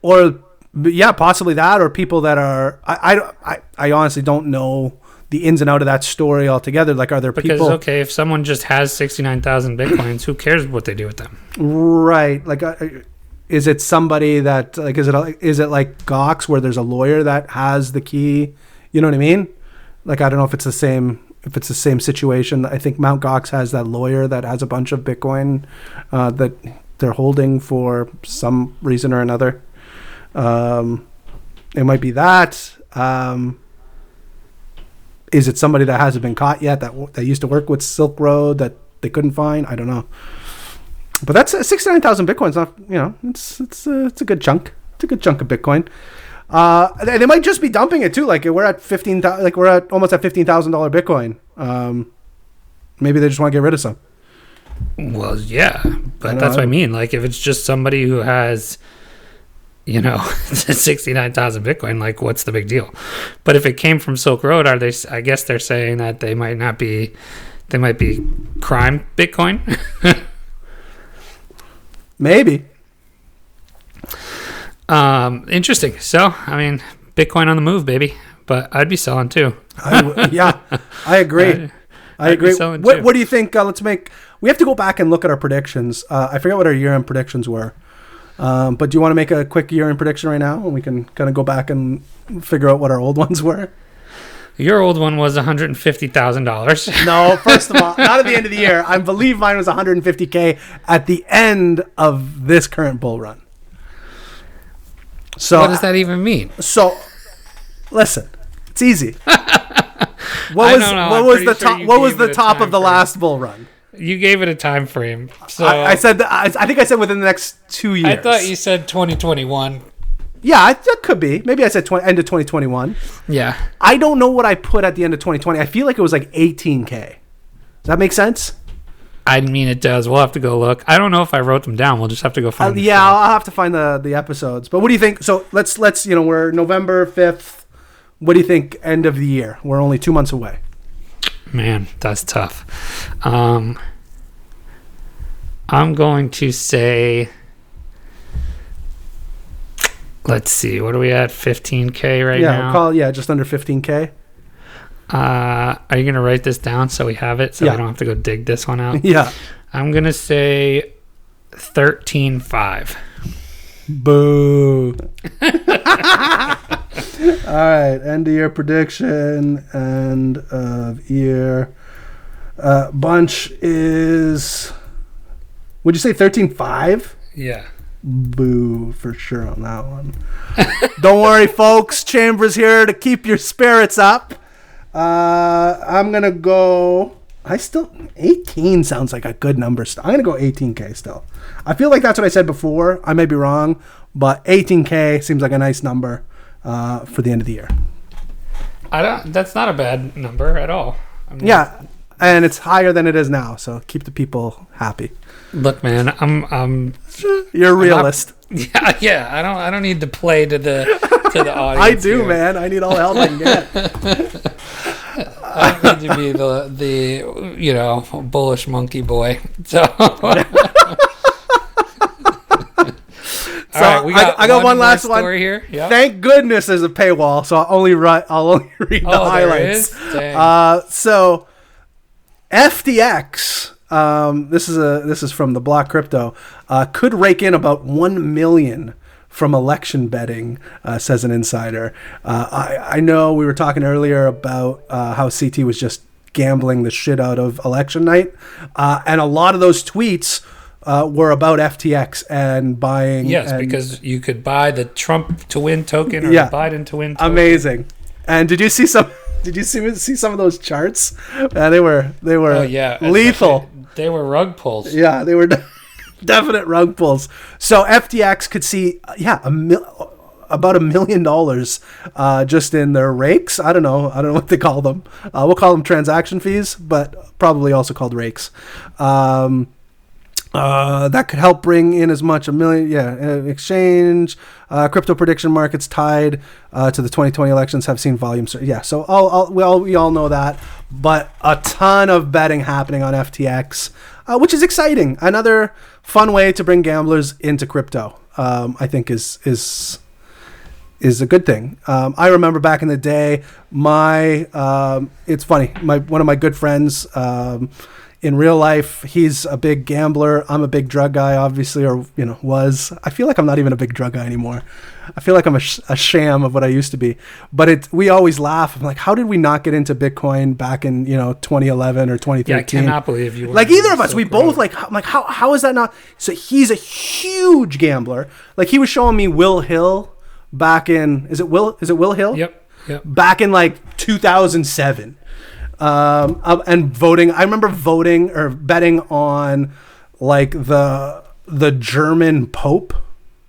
[SPEAKER 2] or yeah, possibly that, or people that are. I, I, I, honestly don't know the ins and out of that story altogether. Like, are there
[SPEAKER 1] Because
[SPEAKER 2] people Because
[SPEAKER 1] okay, if someone just has sixty nine thousand bitcoins, who cares what they do with them?
[SPEAKER 2] right? Like, is it somebody that like is it a- is it like Gox where there's a lawyer that has the key? You know what I mean? Like, I don't know if it's the same. If it's the same situation, I think Mount Gox has that lawyer that has a bunch of Bitcoin uh, that they're holding for some reason or another. Um, it might be that. Um, is it somebody that hasn't been caught yet that that used to work with Silk Road that they couldn't find? I don't know. But that's uh, sixty nine thousand bitcoins. Not you know, it's it's uh, it's a good chunk. It's a good chunk of Bitcoin. Uh, they, they might just be dumping it too. Like we're at fifteen, like we're at almost at fifteen thousand dollar Bitcoin. Um, maybe they just want to get rid of some.
[SPEAKER 1] Well, yeah, but that's what
[SPEAKER 2] I-
[SPEAKER 1] mean. Like, if it's just somebody who has, you know, sixty nine thousand bitcoin, like, what's the big deal? But if it came from Silk Road, are they? i guess they're saying that they might not be. They might be crime bitcoin.
[SPEAKER 2] Maybe.
[SPEAKER 1] um, interesting. So, I mean, Bitcoin on the move, baby. But I'd be selling too.
[SPEAKER 2] I w- yeah, I agree.
[SPEAKER 1] I'd-
[SPEAKER 2] I agree. What, what do you think? Uh, let's make. We have to go back and look at our predictions. Uh, I forget what our year-end predictions were. Um, but do you want to make a quick year-end prediction right now, and we can kind of go back and figure out what our old ones were?
[SPEAKER 1] Your old one was one hundred and fifty thousand dollars.
[SPEAKER 2] No, first of all, not at the end of the year. I believe mine was 150k at the end of this current bull run. So
[SPEAKER 1] What does that even mean?
[SPEAKER 2] So, listen, it's easy. What was
[SPEAKER 1] know,
[SPEAKER 2] what was the
[SPEAKER 1] sure
[SPEAKER 2] top? What was the top of the
[SPEAKER 1] frame.
[SPEAKER 2] last bull run?
[SPEAKER 1] You gave it a time frame. So
[SPEAKER 2] I, I said I, I think I said within the next two years.
[SPEAKER 1] I thought you said 2021.
[SPEAKER 2] Yeah, I, that could be. Maybe I said 20, end of 2021.
[SPEAKER 1] Yeah.
[SPEAKER 2] I don't know what I put at the end of 2020. I feel like it was like 18k. Does that make sense?
[SPEAKER 1] I mean, it does. We'll have to go look. I don't know if I wrote them down. We'll just have to go
[SPEAKER 2] Uh,
[SPEAKER 1] find them.
[SPEAKER 2] yeah, I'll I'll have to find the the episodes. But what do you think? So let's let's you know we're November 5th. What do you think? End of the year. We're only two months away.
[SPEAKER 1] Man, that's tough. Um, I'm going to say. Let's see. What are we at? 15k right
[SPEAKER 2] yeah,
[SPEAKER 1] now.
[SPEAKER 2] we'll call yeah just under 15k.
[SPEAKER 1] uh, are you gonna write this down so we have it so
[SPEAKER 2] Yeah.
[SPEAKER 1] we don't have to go dig this one out?
[SPEAKER 2] Yeah.
[SPEAKER 1] I'm gonna say 13.5.
[SPEAKER 2] Boo. All right, end of year prediction, end of year. Uh, bunch is. Would you say thirteen five?
[SPEAKER 1] Yeah.
[SPEAKER 2] Boo for sure on that one. Don't worry, folks. Chambers here to keep your spirits up. Uh, I'm gonna go. I still 18 sounds like a good number. Still, I'm gonna go 18k still. I feel like that's what I said before. I may be wrong, but 18k seems like a nice number uh, for the end of the year.
[SPEAKER 1] I don't. That's not a bad number at all. I mean,
[SPEAKER 2] Yeah, and it's higher than it is now, so keep the people happy.
[SPEAKER 1] Look, man, I'm. I'm.
[SPEAKER 2] You're a realist.
[SPEAKER 1] Yeah, yeah. I don't. I don't need to play to the to the audience.
[SPEAKER 2] I do,
[SPEAKER 1] here.
[SPEAKER 2] man. I need all the help I can get.
[SPEAKER 1] I don't need to be the the you know bullish monkey boy. So. All right, we
[SPEAKER 2] I-
[SPEAKER 1] got
[SPEAKER 2] I got one
[SPEAKER 1] more
[SPEAKER 2] last one.
[SPEAKER 1] here. Yeah.
[SPEAKER 2] Thank goodness there's a paywall, so I'll only write. I'll only read the
[SPEAKER 1] Oh,
[SPEAKER 2] highlights. Uh, so FTX. Um, this is a this is from the Block Crypto. Uh, could rake in about one million from election betting, uh, says an insider. Uh, I I know we were talking earlier about uh, how CT was just gambling the shit out of election night, uh, and a lot of those tweets. Uh, were about FTX and buying.
[SPEAKER 1] Yes,
[SPEAKER 2] and-
[SPEAKER 1] because you could buy the Trump to win token or
[SPEAKER 2] Yeah.
[SPEAKER 1] the Biden to win token.
[SPEAKER 2] Amazing. And did you see some Did you see see some of those charts? Man, they were they were
[SPEAKER 1] Oh yeah,
[SPEAKER 2] lethal.
[SPEAKER 1] They were rug pulls.
[SPEAKER 2] Yeah, they were definite rug pulls. So FTX could see, yeah, a mil- about a million dollars uh, just in their rakes. I don't know. I don't know what they call them. Uh, we'll call them transaction fees, but probably also called rakes. Um, uh, that could help bring in as much a million. Yeah, uh, exchange, uh, crypto prediction markets tied uh, to the 2020 elections have seen volume. sur- Yeah, so all, all, we all we all know that, but a ton of betting happening on FTX, uh, which is exciting. Another fun way to bring gamblers into crypto. Um, I think is is is a good thing. Um, I remember back in the day, my um, it's funny. My one of my good friends um, in real life, he's a big gambler. I'm a big drug guy, obviously, or you know, was. I feel like I'm not even a big drug guy anymore. I feel like I'm a, sh- a sham of what I used to be. But it, we always laugh. I'm like, how did we not get into Bitcoin back in you know 2011 or 2013?
[SPEAKER 1] Yeah, I cannot believe you.
[SPEAKER 2] like either of us,
[SPEAKER 1] Silk
[SPEAKER 2] we both like I'm like how how is that not? So he's a huge gambler. Like he was showing me Will Hill back in is it Will is it Will Hill?
[SPEAKER 1] Yep. Yep.
[SPEAKER 2] Back in like 2007, um, and voting. I remember voting or betting on like the the German Pope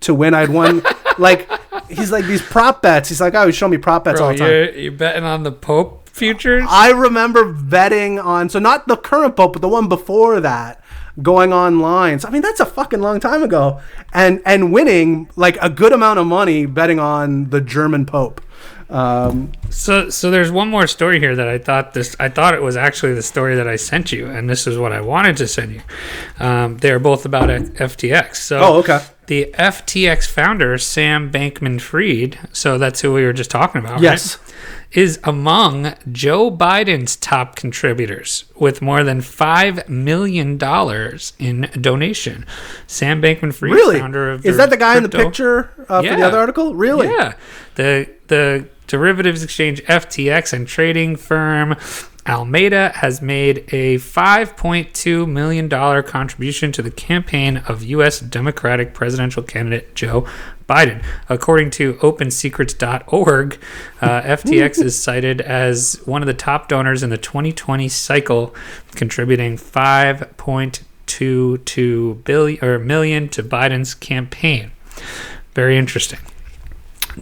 [SPEAKER 2] to win. I'd won like he's like these prop bets. He's like, oh, he's showing me prop bets all the time.
[SPEAKER 1] you're, you're betting on the Pope futures?
[SPEAKER 2] I remember betting on so not the current pope, but the one before that, going online. So I mean that's a fucking long time ago, and and winning like a good amount of money betting on the German pope. Um,
[SPEAKER 1] So, so there's one more story here that I thought this. I thought it was actually the story that I sent you, and this is what I wanted to send you. Um, they are both about FTX. So,
[SPEAKER 2] Oh, okay.
[SPEAKER 1] The FTX founder Sam Bankman-Fried, so that's who we were just talking about,
[SPEAKER 2] Yes.
[SPEAKER 1] right? Is among Joe Biden's top contributors with more than five million dollars in donation. Sam Bankman-Fried,
[SPEAKER 2] really,
[SPEAKER 1] founder of
[SPEAKER 2] is that the guy in the picture uh, for the other article? Really?
[SPEAKER 1] yeah. The the derivatives exchange FTX and trading firm Alameda has made a $5.2 million contribution to the campaign of U.S. Democratic presidential candidate Joe Biden. According to OpenSecrets.org, uh, FTX is cited as one of the top donors in the 2020 cycle, contributing 5.22 billion or million to Biden's campaign. Very interesting.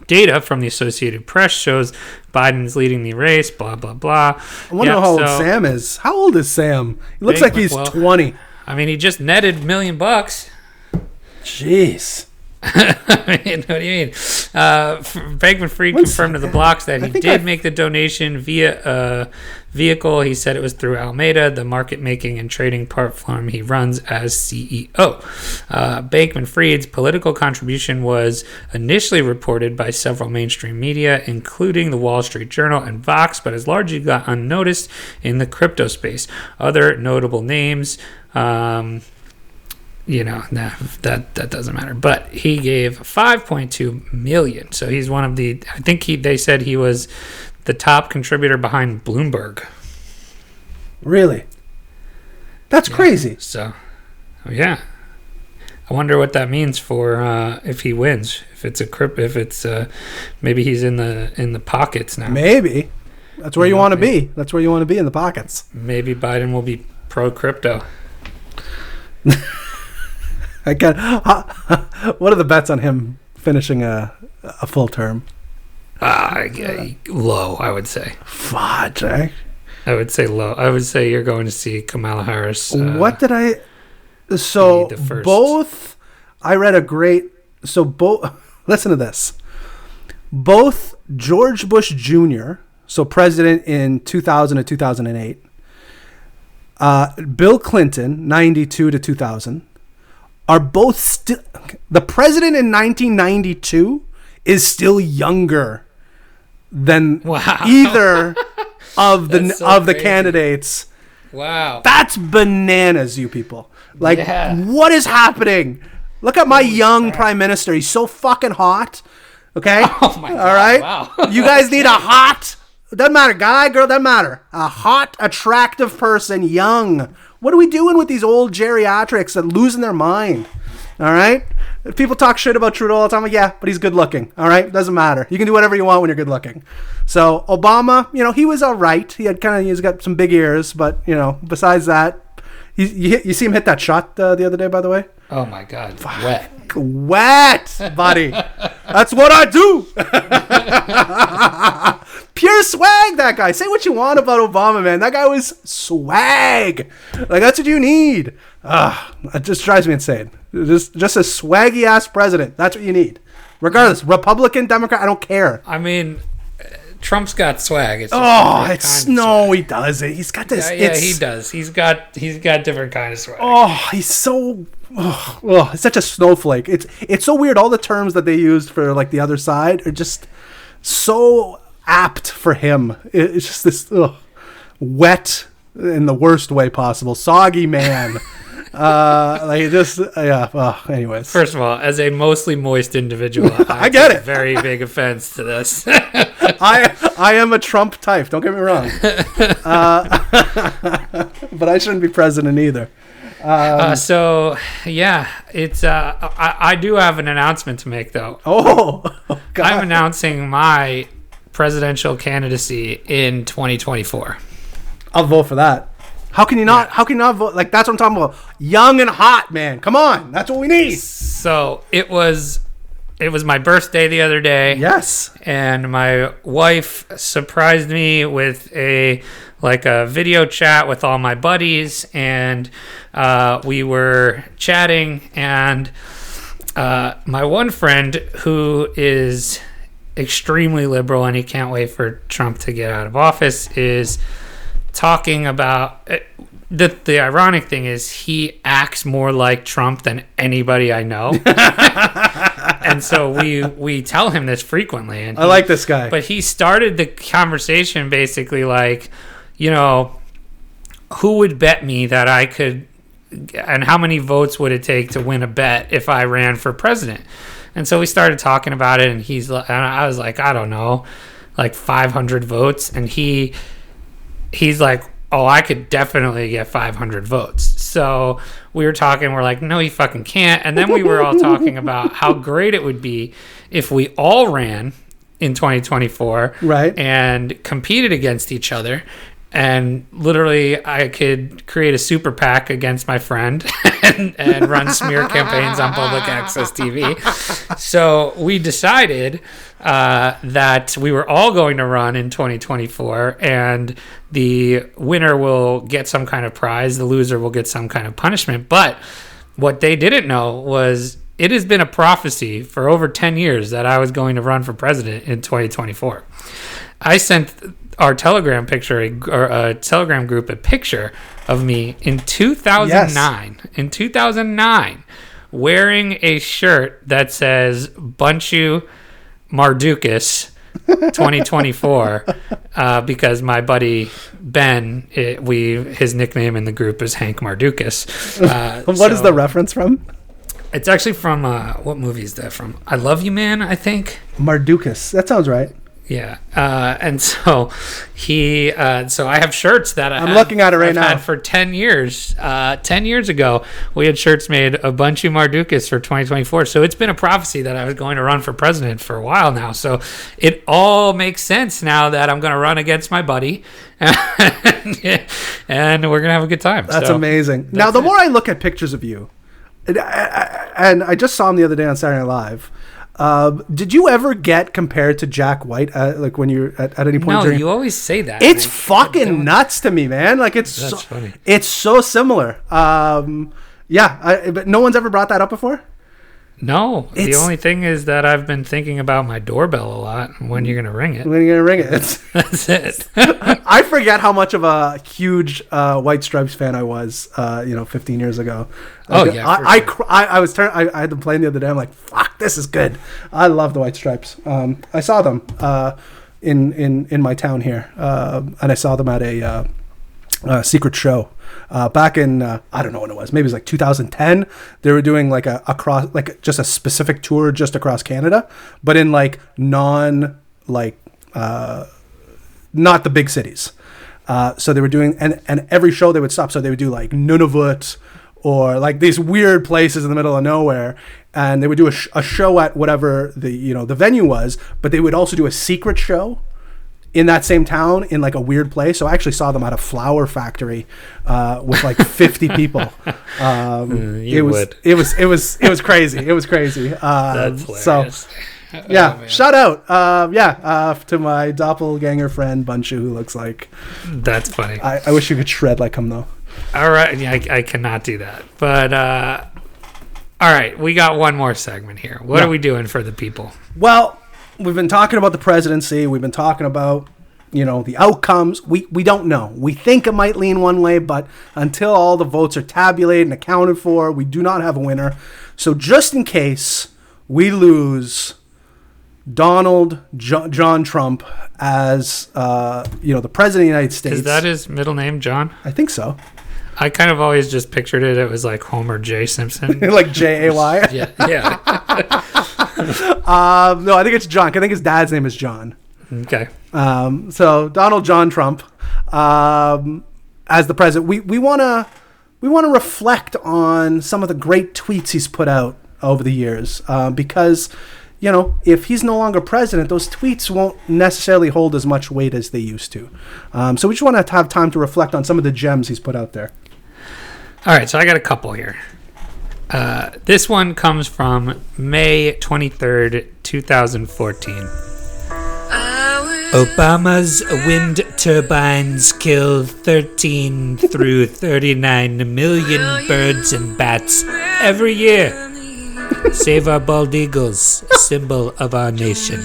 [SPEAKER 1] Data from the Associated Press shows Biden's leading the race, blah, blah, blah.
[SPEAKER 2] I wonder
[SPEAKER 1] Yep,
[SPEAKER 2] how old
[SPEAKER 1] so-
[SPEAKER 2] Sam is. How old is Sam? He looks
[SPEAKER 1] Big-
[SPEAKER 2] like he's
[SPEAKER 1] well-
[SPEAKER 2] 20.
[SPEAKER 1] I mean, he just netted a million bucks.
[SPEAKER 2] Jeez.
[SPEAKER 1] I mean, what do you mean? Uh, Bankman Fried confirmed to the blocks that he did
[SPEAKER 2] I-
[SPEAKER 1] make the donation via a vehicle. He said it was through Alameda, the market making and trading platform he runs as CEO. Uh, Bankman Fried's political contribution was initially reported by several mainstream media, including the Wall Street Journal and Vox, but has largely got unnoticed in the crypto space. Other notable names. Um, you know, nah, that that doesn't matter. But he gave 5.2 million. So he's one of the. I think he. They said he was the top contributor behind Bloomberg.
[SPEAKER 2] Really? That's crazy.
[SPEAKER 1] So, oh, yeah. I wonder what that means for uh, if he wins. If it's a crypt, if it's uh, maybe he's in the in the pockets now.
[SPEAKER 2] Maybe. That's where you
[SPEAKER 1] Yeah,
[SPEAKER 2] want to be. That's where you want to be in the pockets.
[SPEAKER 1] Maybe Biden will be pro crypto.
[SPEAKER 2] I can. what are the bets on him finishing a a full term?
[SPEAKER 1] Ah, low. I would say.
[SPEAKER 2] Fudge. Eh?
[SPEAKER 1] I would say low. I would say you're going to see Kamala Harris. uh,
[SPEAKER 2] what did I? So both. I read a great. So both. Listen to this. Both George Bush Jr., so president in 2000 to 2008, uh, Bill Clinton, 92 to 2000, are both still. The president in 1992 is still younger than
[SPEAKER 1] Wow.
[SPEAKER 2] either of the
[SPEAKER 1] so
[SPEAKER 2] of the candidates.
[SPEAKER 1] Wow.
[SPEAKER 2] That's bananas, you people. Like,
[SPEAKER 1] Yeah.
[SPEAKER 2] what is happening? Look at my young prime minister. He's so fucking hot. Okay.
[SPEAKER 1] Oh my
[SPEAKER 2] All
[SPEAKER 1] God,
[SPEAKER 2] right.
[SPEAKER 1] wow.
[SPEAKER 2] you guys need a hot. Doesn't matter, guy, girl. Doesn't matter. A hot, attractive person, young. What are we doing with these old geriatrics that losing their mind? All right. People talk shit about Trudeau all the time. Like, yeah, but he's good looking. All right, doesn't matter. You can do whatever you want when you're good looking. So Obama, you know, he was all right. He had kind of he's got some big ears, but you know, besides that, you you see him hit that shot uh, the other day, by the way.
[SPEAKER 1] Oh my god, wet.
[SPEAKER 2] Wet, buddy. That's what I do. Pure swag, that guy. Say what you want about Obama, man. That guy was swag. Like that's what you need. Ah, it just drives me insane. Just, just a swaggy ass president. That's what you need. Regardless, Republican, Democrat, I don't care.
[SPEAKER 1] I mean, uh, Trump's got swag. It's
[SPEAKER 2] Oh, it's no, he doesn't. He's got this.
[SPEAKER 1] Yeah, yeah, he does. He's got he's got different kind of swag.
[SPEAKER 2] Oh, he's so. Oh, oh, it's such a snowflake. It's it's so weird. All the terms that they used for like the other side are just so apt for him. It's just this ugh, wet in the worst way possible, soggy man. uh, like just uh, yeah. Oh, anyways,
[SPEAKER 1] First of all, as a mostly moist individual, I,
[SPEAKER 2] get it.
[SPEAKER 1] Very big offense to this.
[SPEAKER 2] I I am a Trump type. Don't get me wrong. Uh, but I shouldn't be president either.
[SPEAKER 1] uh, so yeah, it's. Uh, I, I do have an announcement to make though.
[SPEAKER 2] Oh, oh God.
[SPEAKER 1] I'm announcing my presidential candidacy in 2024.
[SPEAKER 2] I'll vote for that. How can you not? How can you not vote? Like that's what I'm talking about. Young and hot, man. Come on, that's what we need.
[SPEAKER 1] So it was, it was my birthday the other day.
[SPEAKER 2] Yes.
[SPEAKER 1] and my wife surprised me with a like a video chat with all my buddies and uh, we were chatting and uh, my one friend who is extremely liberal and he can't wait for trump to get out of office is talking about uh, the the ironic thing is he acts more like Trump than anybody I know. and so we we tell him this frequently and
[SPEAKER 2] I
[SPEAKER 1] he-
[SPEAKER 2] like this guy.
[SPEAKER 1] but he started the conversation basically like, you know, who would bet me that I could and how many votes would it take to win a bet if I ran for president? And so we started talking about it and he's and I was like, I don't know, like 500 votes and he he's like, "Oh, I could definitely get 500 votes." So we were talking. We're like, "No, you fucking can't." And then we were all talking about how great it would be if we all ran in 2024,
[SPEAKER 2] Right.
[SPEAKER 1] And competed against each other. And literally, I could create a super PAC against my friend and, and run smear campaigns on public access TV. So we decided uh, that we were all going to run in 2024, and the winner will get some kind of prize, the loser will get some kind of punishment. But what they didn't know was it has been a prophecy for over 10 years that I was going to run for president in 2024. I sent our Telegram picture, a, or a Telegram group, a picture of me in 2009. In 2009, wearing a shirt that says "Bunchu Mardukas 2024," uh, because my buddy Ben, it, we his nickname in the group is Hank Mardukas. Uh,
[SPEAKER 2] What is
[SPEAKER 1] so-
[SPEAKER 2] the reference from?
[SPEAKER 1] It's actually from uh, what movie is that from? I Love You Man, I think.
[SPEAKER 2] Mardukas. That sounds right.
[SPEAKER 1] Yeah, uh, and so he, uh, so I have shirts that I
[SPEAKER 2] I'm
[SPEAKER 1] have-
[SPEAKER 2] looking at it right
[SPEAKER 1] I've
[SPEAKER 2] now.
[SPEAKER 1] Had for ten years. Uh, ten years ago, we had shirts made a bunch of Mardukas for 2024. So it's been a prophecy that I was going to run for president for a while now. So it all makes sense now that I'm going to run against my buddy, and we're gonna have a good time.
[SPEAKER 2] That's
[SPEAKER 1] So,
[SPEAKER 2] amazing. Now, the more I look at pictures of you, and I, I, and I just saw him the other day on Saturday Night Live. Uh, did you ever get compared to Jack White, uh, like when you're at, at any point
[SPEAKER 1] No,
[SPEAKER 2] during?
[SPEAKER 1] you always say that.
[SPEAKER 2] it's
[SPEAKER 1] I-
[SPEAKER 2] fucking nuts to me, man. Like it's
[SPEAKER 1] That's
[SPEAKER 2] so,
[SPEAKER 1] funny.
[SPEAKER 2] it's so similar. Um, yeah, I, but no one's ever brought that up before.
[SPEAKER 1] No, the only thing is that I've been thinking about my doorbell a lot. and When you're gonna ring it?
[SPEAKER 2] When you're gonna ring it? It's,
[SPEAKER 1] That's it.
[SPEAKER 2] I forget how much of a huge uh, White Stripes fan I was, uh, you know, 15 years ago.
[SPEAKER 1] Oh,
[SPEAKER 2] Like,
[SPEAKER 1] yeah,
[SPEAKER 2] I,
[SPEAKER 1] for
[SPEAKER 2] I, I, I was turn- I, I had them playing the other day. I'm like, fuck, this is good. I love the White Stripes. Um, I saw them uh, in in in my town here, uh, and I saw them at a uh, secret show uh, back in uh, I don't know when it was. Maybe it was like 2010. They were doing like a across like just a specific tour just across Canada, but in like non like uh, not the big cities. Uh, so they were doing, and, and every show they would stop. So they would do like Nunavut or like these weird places in the middle of nowhere. And they would do a, sh- a show at whatever the you know the venue was, but they would also do a secret show in that same town in like a weird place. So I actually saw them at a flower factory uh, with like 50 people. Um,
[SPEAKER 1] you
[SPEAKER 2] it was
[SPEAKER 1] would.
[SPEAKER 2] it was it was it was crazy. It was crazy. Um,
[SPEAKER 1] That's
[SPEAKER 2] so yeah,
[SPEAKER 1] Oh,
[SPEAKER 2] shout out. Um, yeah, uh, to my doppelganger friend Bunchu, who looks like
[SPEAKER 1] That's funny.
[SPEAKER 2] I, I wish you could shred like him though.
[SPEAKER 1] All right, yeah, I, I cannot do that. But uh, all right, we got one more segment here. What
[SPEAKER 2] Yeah.
[SPEAKER 1] are we doing for the people?
[SPEAKER 2] Well, we've been talking about the presidency. We've been talking about you know the outcomes. We we don't know. We think it might lean one way, but until all the votes are tabulated and accounted for, we do not have a winner. So just in case we lose Donald jo- John Trump as uh, you know the president of the United States,
[SPEAKER 1] Is that his middle name, John?
[SPEAKER 2] I think so.
[SPEAKER 1] I kind of always just pictured it. It was like Homer J. Simpson.
[SPEAKER 2] like J A Y.
[SPEAKER 1] yeah, yeah.
[SPEAKER 2] Um, no, I think it's John. I think his dad's name is John.
[SPEAKER 1] Okay.
[SPEAKER 2] Um, so Donald John Trump, um, as the president, we we want to we want to reflect on some of the great tweets he's put out over the years, uh, because you know if he's no longer president, those tweets won't necessarily hold as much weight as they used to. Um, so we just want to have time to reflect on some of the gems he's put out there.
[SPEAKER 1] All right, so I got a couple here. Uh, this one comes from May 23rd, 2014. Obama's wind turbines kill 13 through 39 million birds and bats every year. Save our bald eagles, symbol of our nation.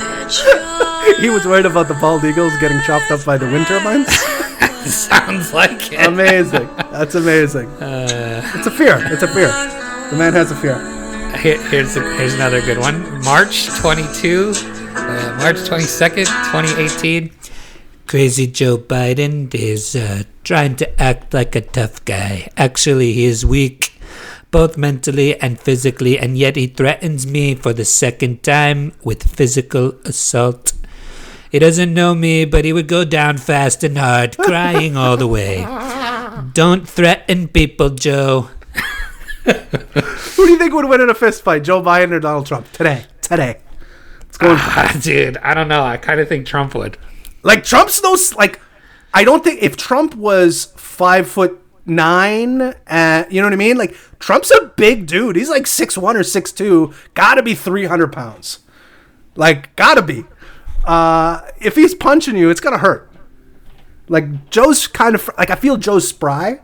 [SPEAKER 2] he was worried about the bald eagles getting chopped up by the wind turbines.
[SPEAKER 1] Sounds like it.
[SPEAKER 2] amazing. That's amazing. it's a fear. It's a fear. The man has a fear.
[SPEAKER 1] Here, here's a, here's another good one. March 22, uh, March 22nd, 2018. Crazy Joe Biden is uh, trying to act like a tough guy. Actually, he is weak, both mentally and physically, and yet he threatens me for the second time with physical assault. He doesn't know me, but he would go down fast and hard, crying all the way. Don't threaten people, Joe.
[SPEAKER 2] Who do you think would win in a fist fight, Joe Biden or Donald Trump today? Today, it's going
[SPEAKER 1] Ah, dude, I don't know. I kind of think Trump would.
[SPEAKER 2] like Trump's those like. I don't think if Trump was five foot nine, uh, you know what I mean. Like Trump's a big dude. He's like six one or six two. Got to be three hundred pounds. Like gotta be. Uh, if he's punching you, it's gonna hurt. Like Joe's kind of like I feel Joe's spry,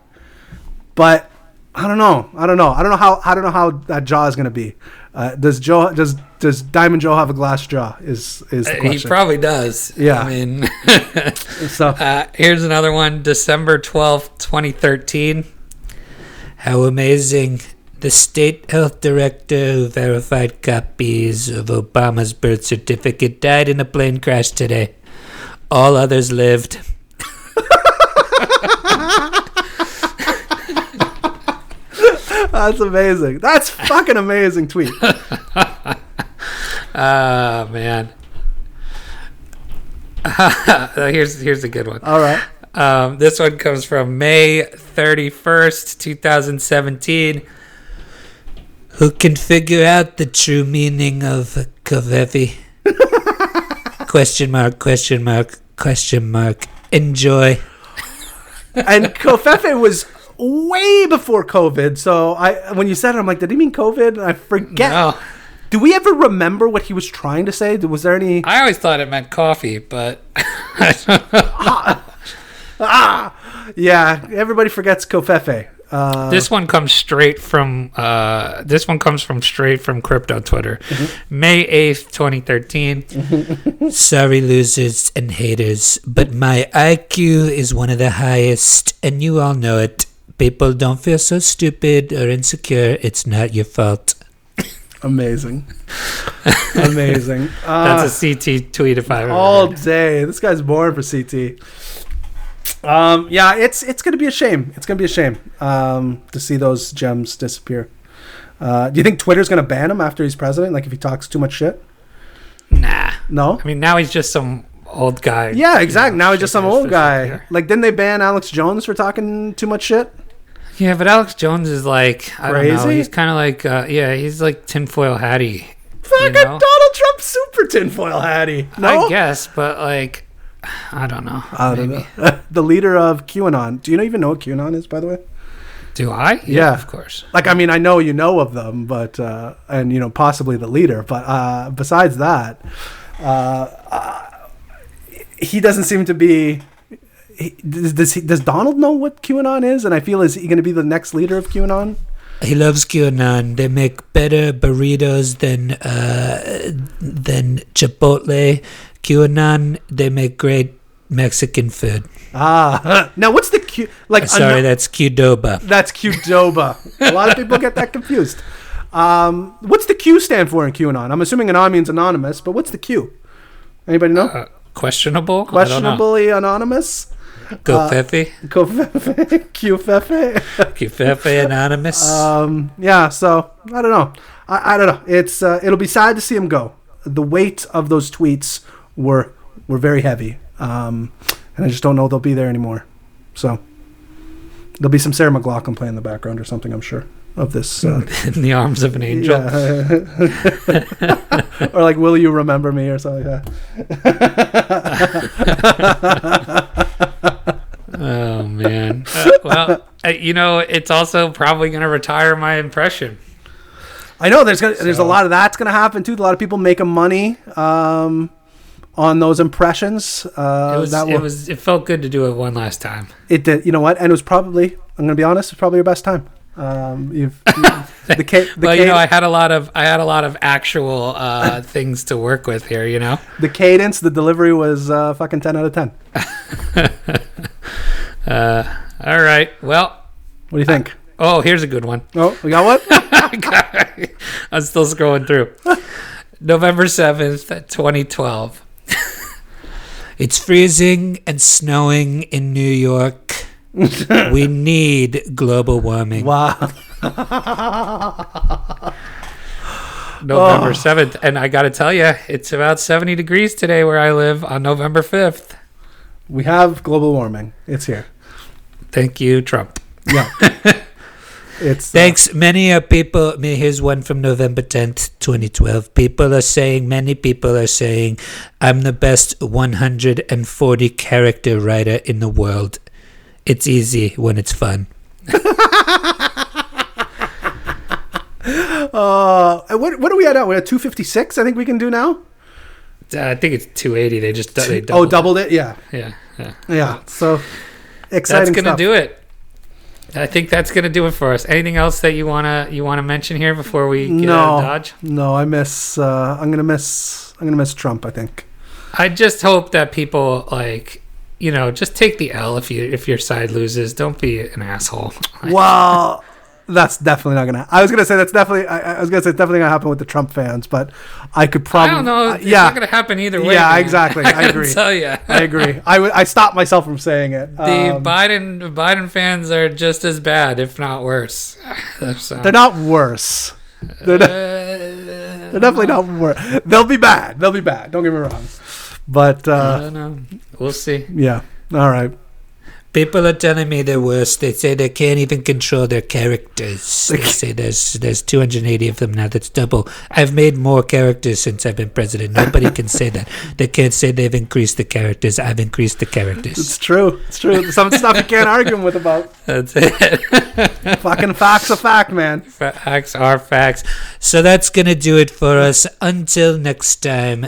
[SPEAKER 2] but I don't know. I don't know. I don't know how. I don't know how that jaw is gonna be. Uh, does Joe? Does Does Diamond Joe have a glass jaw? Is is the question.
[SPEAKER 1] He probably does.
[SPEAKER 2] Yeah.
[SPEAKER 1] I mean,
[SPEAKER 2] so
[SPEAKER 1] uh, here's another one December 12th, 2013. How amazing. The state health director who verified copies of Obama's birth certificate died in a plane crash today. All others lived.
[SPEAKER 2] that's amazing. That's fucking amazing tweet.
[SPEAKER 1] Ah, man. here's here's a good one.
[SPEAKER 2] All right.
[SPEAKER 1] Um, this one comes from May 31st, 2017. Who can figure out the true meaning of covfefe? question mark, question mark, question mark. Enjoy.
[SPEAKER 2] And covfefe was way before COVID. So I, when you said it, I'm like, did he mean COVID? And I forget.
[SPEAKER 1] No,
[SPEAKER 2] Do we ever remember what he was trying to say? Was there any?
[SPEAKER 1] I always thought it meant coffee, but
[SPEAKER 2] Ah, yeah. Everybody forgets covfefe. Uh,
[SPEAKER 1] this one comes straight from uh, this one comes from straight from crypto Twitter, May eighth, twenty thirteen. Sorry, losers and haters, but my IQ is one of the highest, and you all know it. People don't feel so stupid or insecure. It's not your fault.
[SPEAKER 2] amazing, amazing. Uh,
[SPEAKER 1] That's a CT tweet if I ever
[SPEAKER 2] all day. This guy's born for CT. Um, yeah, it's it's gonna be a shame. It's gonna be a shame um, to see those gems disappear. Uh, do you think Twitter's gonna ban him after he's president? Like if he talks too much shit?
[SPEAKER 1] Nah.
[SPEAKER 2] No.
[SPEAKER 1] I mean, now he's just some old guy.
[SPEAKER 2] Yeah, exactly. now he's just some old guy. Like, didn't they ban Alex Jones for talking too much shit?
[SPEAKER 1] Yeah, but Alex Jones is like I don't know. He's kind of like uh, yeah, he's like tinfoil Hattie.
[SPEAKER 2] Fucking
[SPEAKER 1] know?
[SPEAKER 2] Donald Trump super tinfoil hattie. No?
[SPEAKER 1] I guess, but like I don't know.
[SPEAKER 2] I don't
[SPEAKER 1] Maybe.
[SPEAKER 2] know. the leader of QAnon. Do you even know what QAnon is, by the way?
[SPEAKER 1] Do I?
[SPEAKER 2] Yeah.
[SPEAKER 1] of course.
[SPEAKER 2] Like, I mean, I know you know of them, but uh, and you know possibly the leader, but uh, besides that, uh, uh, he doesn't seem to be. He, does does, he, does Donald know what QAnon is? And I feel is he going to be the next leader of QAnon?
[SPEAKER 1] He loves QAnon. They make better burritos than uh, than Chipotle. QAnon. They make great Mexican food.
[SPEAKER 2] Ah, now what's the Q? Like,
[SPEAKER 1] Sorry,
[SPEAKER 2] ano-
[SPEAKER 1] that's Qdoba.
[SPEAKER 2] that's Qdoba. A lot of people get that confused. Um, what's the Q stand for in QAnon? I'm assuming anon means anonymous, but what's the Q? Anybody know?
[SPEAKER 1] Uh, questionable.
[SPEAKER 2] Questionably anonymous.
[SPEAKER 1] Go
[SPEAKER 2] uh,
[SPEAKER 1] Fefe.
[SPEAKER 2] covfefe, Qfefe.
[SPEAKER 1] Fefe Anonymous.
[SPEAKER 2] Um, yeah, so I don't know. I, I don't know. It's uh, it'll be sad to see him go. The weight of those tweets were were very heavy, um, and I just don't know they'll be there anymore. So there'll be some Sarah McLachlan playing in the background or something. I'm sure of this. Uh,
[SPEAKER 1] in the arms of an angel.
[SPEAKER 2] yeah. or like, will you remember me or something like that.
[SPEAKER 1] Oh man. Uh, well, uh, you know, it's also probably going to retire my impression.
[SPEAKER 2] I know there's gonna, there's a lot of that's going to happen too. A lot of people making money um, on those impressions. Uh,
[SPEAKER 1] It was.
[SPEAKER 2] that
[SPEAKER 1] It was. It felt good to do it one last time.
[SPEAKER 2] It did. You know what? And it was probably. I'm going to be honest. It's probably your best time. Um, you, the ca- the,
[SPEAKER 1] well, you know, I had a lot of. I had a lot of actual uh, things to work with here. You know.
[SPEAKER 2] the cadence, the delivery was uh, fucking ten out of ten.
[SPEAKER 1] Uh, all right. Well.
[SPEAKER 2] What do you think?
[SPEAKER 1] Oh, here's a good one.
[SPEAKER 2] Oh, we got what?
[SPEAKER 1] I'm still scrolling through. November 7th, 2012. it's freezing and snowing in New York. we need global warming.
[SPEAKER 2] wow.
[SPEAKER 1] November 7th. And I got to tell you, it's about 70 degrees today where I live on November 5th.
[SPEAKER 2] We have global warming. It's here.
[SPEAKER 1] Thank you, Trump.
[SPEAKER 2] Yeah. it's uh,
[SPEAKER 1] Thanks. Many uh, people, me- here's one from November 10th, 2012. People are saying, many people are saying, I'm the best 140 character writer in the world. It's easy when it's fun.
[SPEAKER 2] Uh, what what are we at now? We're at 256. I think we can do now.
[SPEAKER 1] Uh, I think it's 280. They just they
[SPEAKER 2] oh,
[SPEAKER 1] doubled.
[SPEAKER 2] doubled it. Yeah,
[SPEAKER 1] Yeah, yeah.
[SPEAKER 2] yeah. So exciting.
[SPEAKER 1] That's gonna
[SPEAKER 2] stuff.
[SPEAKER 1] do it. I think that's gonna do it for us. Anything else that you wanna you wanna mention here before we get out of
[SPEAKER 2] No,
[SPEAKER 1] Dodge?
[SPEAKER 2] no. I miss. Uh, I'm gonna miss. I'm gonna miss Trump. I think.
[SPEAKER 1] I just hope that people like you know just take the L if you if your side loses. Don't be an asshole.
[SPEAKER 2] Well, that's definitely not gonna. I was gonna say that's definitely. I, I was gonna say it's definitely gonna happen with the Trump fans, but I could probably.
[SPEAKER 1] I don't know.
[SPEAKER 2] uh,
[SPEAKER 1] It's
[SPEAKER 2] yeah,
[SPEAKER 1] not gonna happen either way.
[SPEAKER 2] Yeah,
[SPEAKER 1] man.
[SPEAKER 2] exactly. I
[SPEAKER 1] gotta
[SPEAKER 2] agree.
[SPEAKER 1] Tell you,
[SPEAKER 2] I agree. I, w- I stopped myself from saying it.
[SPEAKER 1] the
[SPEAKER 2] Um,
[SPEAKER 1] Biden Biden fans are just as bad, if not worse. So-
[SPEAKER 2] they're not worse. They're,
[SPEAKER 1] Uh,
[SPEAKER 2] they're definitely not worse. They'll be bad. They'll be bad. Don't get me wrong. But
[SPEAKER 1] I
[SPEAKER 2] uh,
[SPEAKER 1] don't know. We'll see.
[SPEAKER 2] yeah. All right.
[SPEAKER 1] People are telling me they're worse. They say they can't even control their characters. They say there's there's 280 of them now. That's double. I've made more characters since I've been president. Nobody can say that. They can't say they've increased the characters. I've increased the characters.
[SPEAKER 2] It's true. It's true. Some stuff you can't argue with about.
[SPEAKER 1] That's it.
[SPEAKER 2] Fucking facts a fact, man.
[SPEAKER 1] facts are facts. So that's gonna do it for us. Until next time.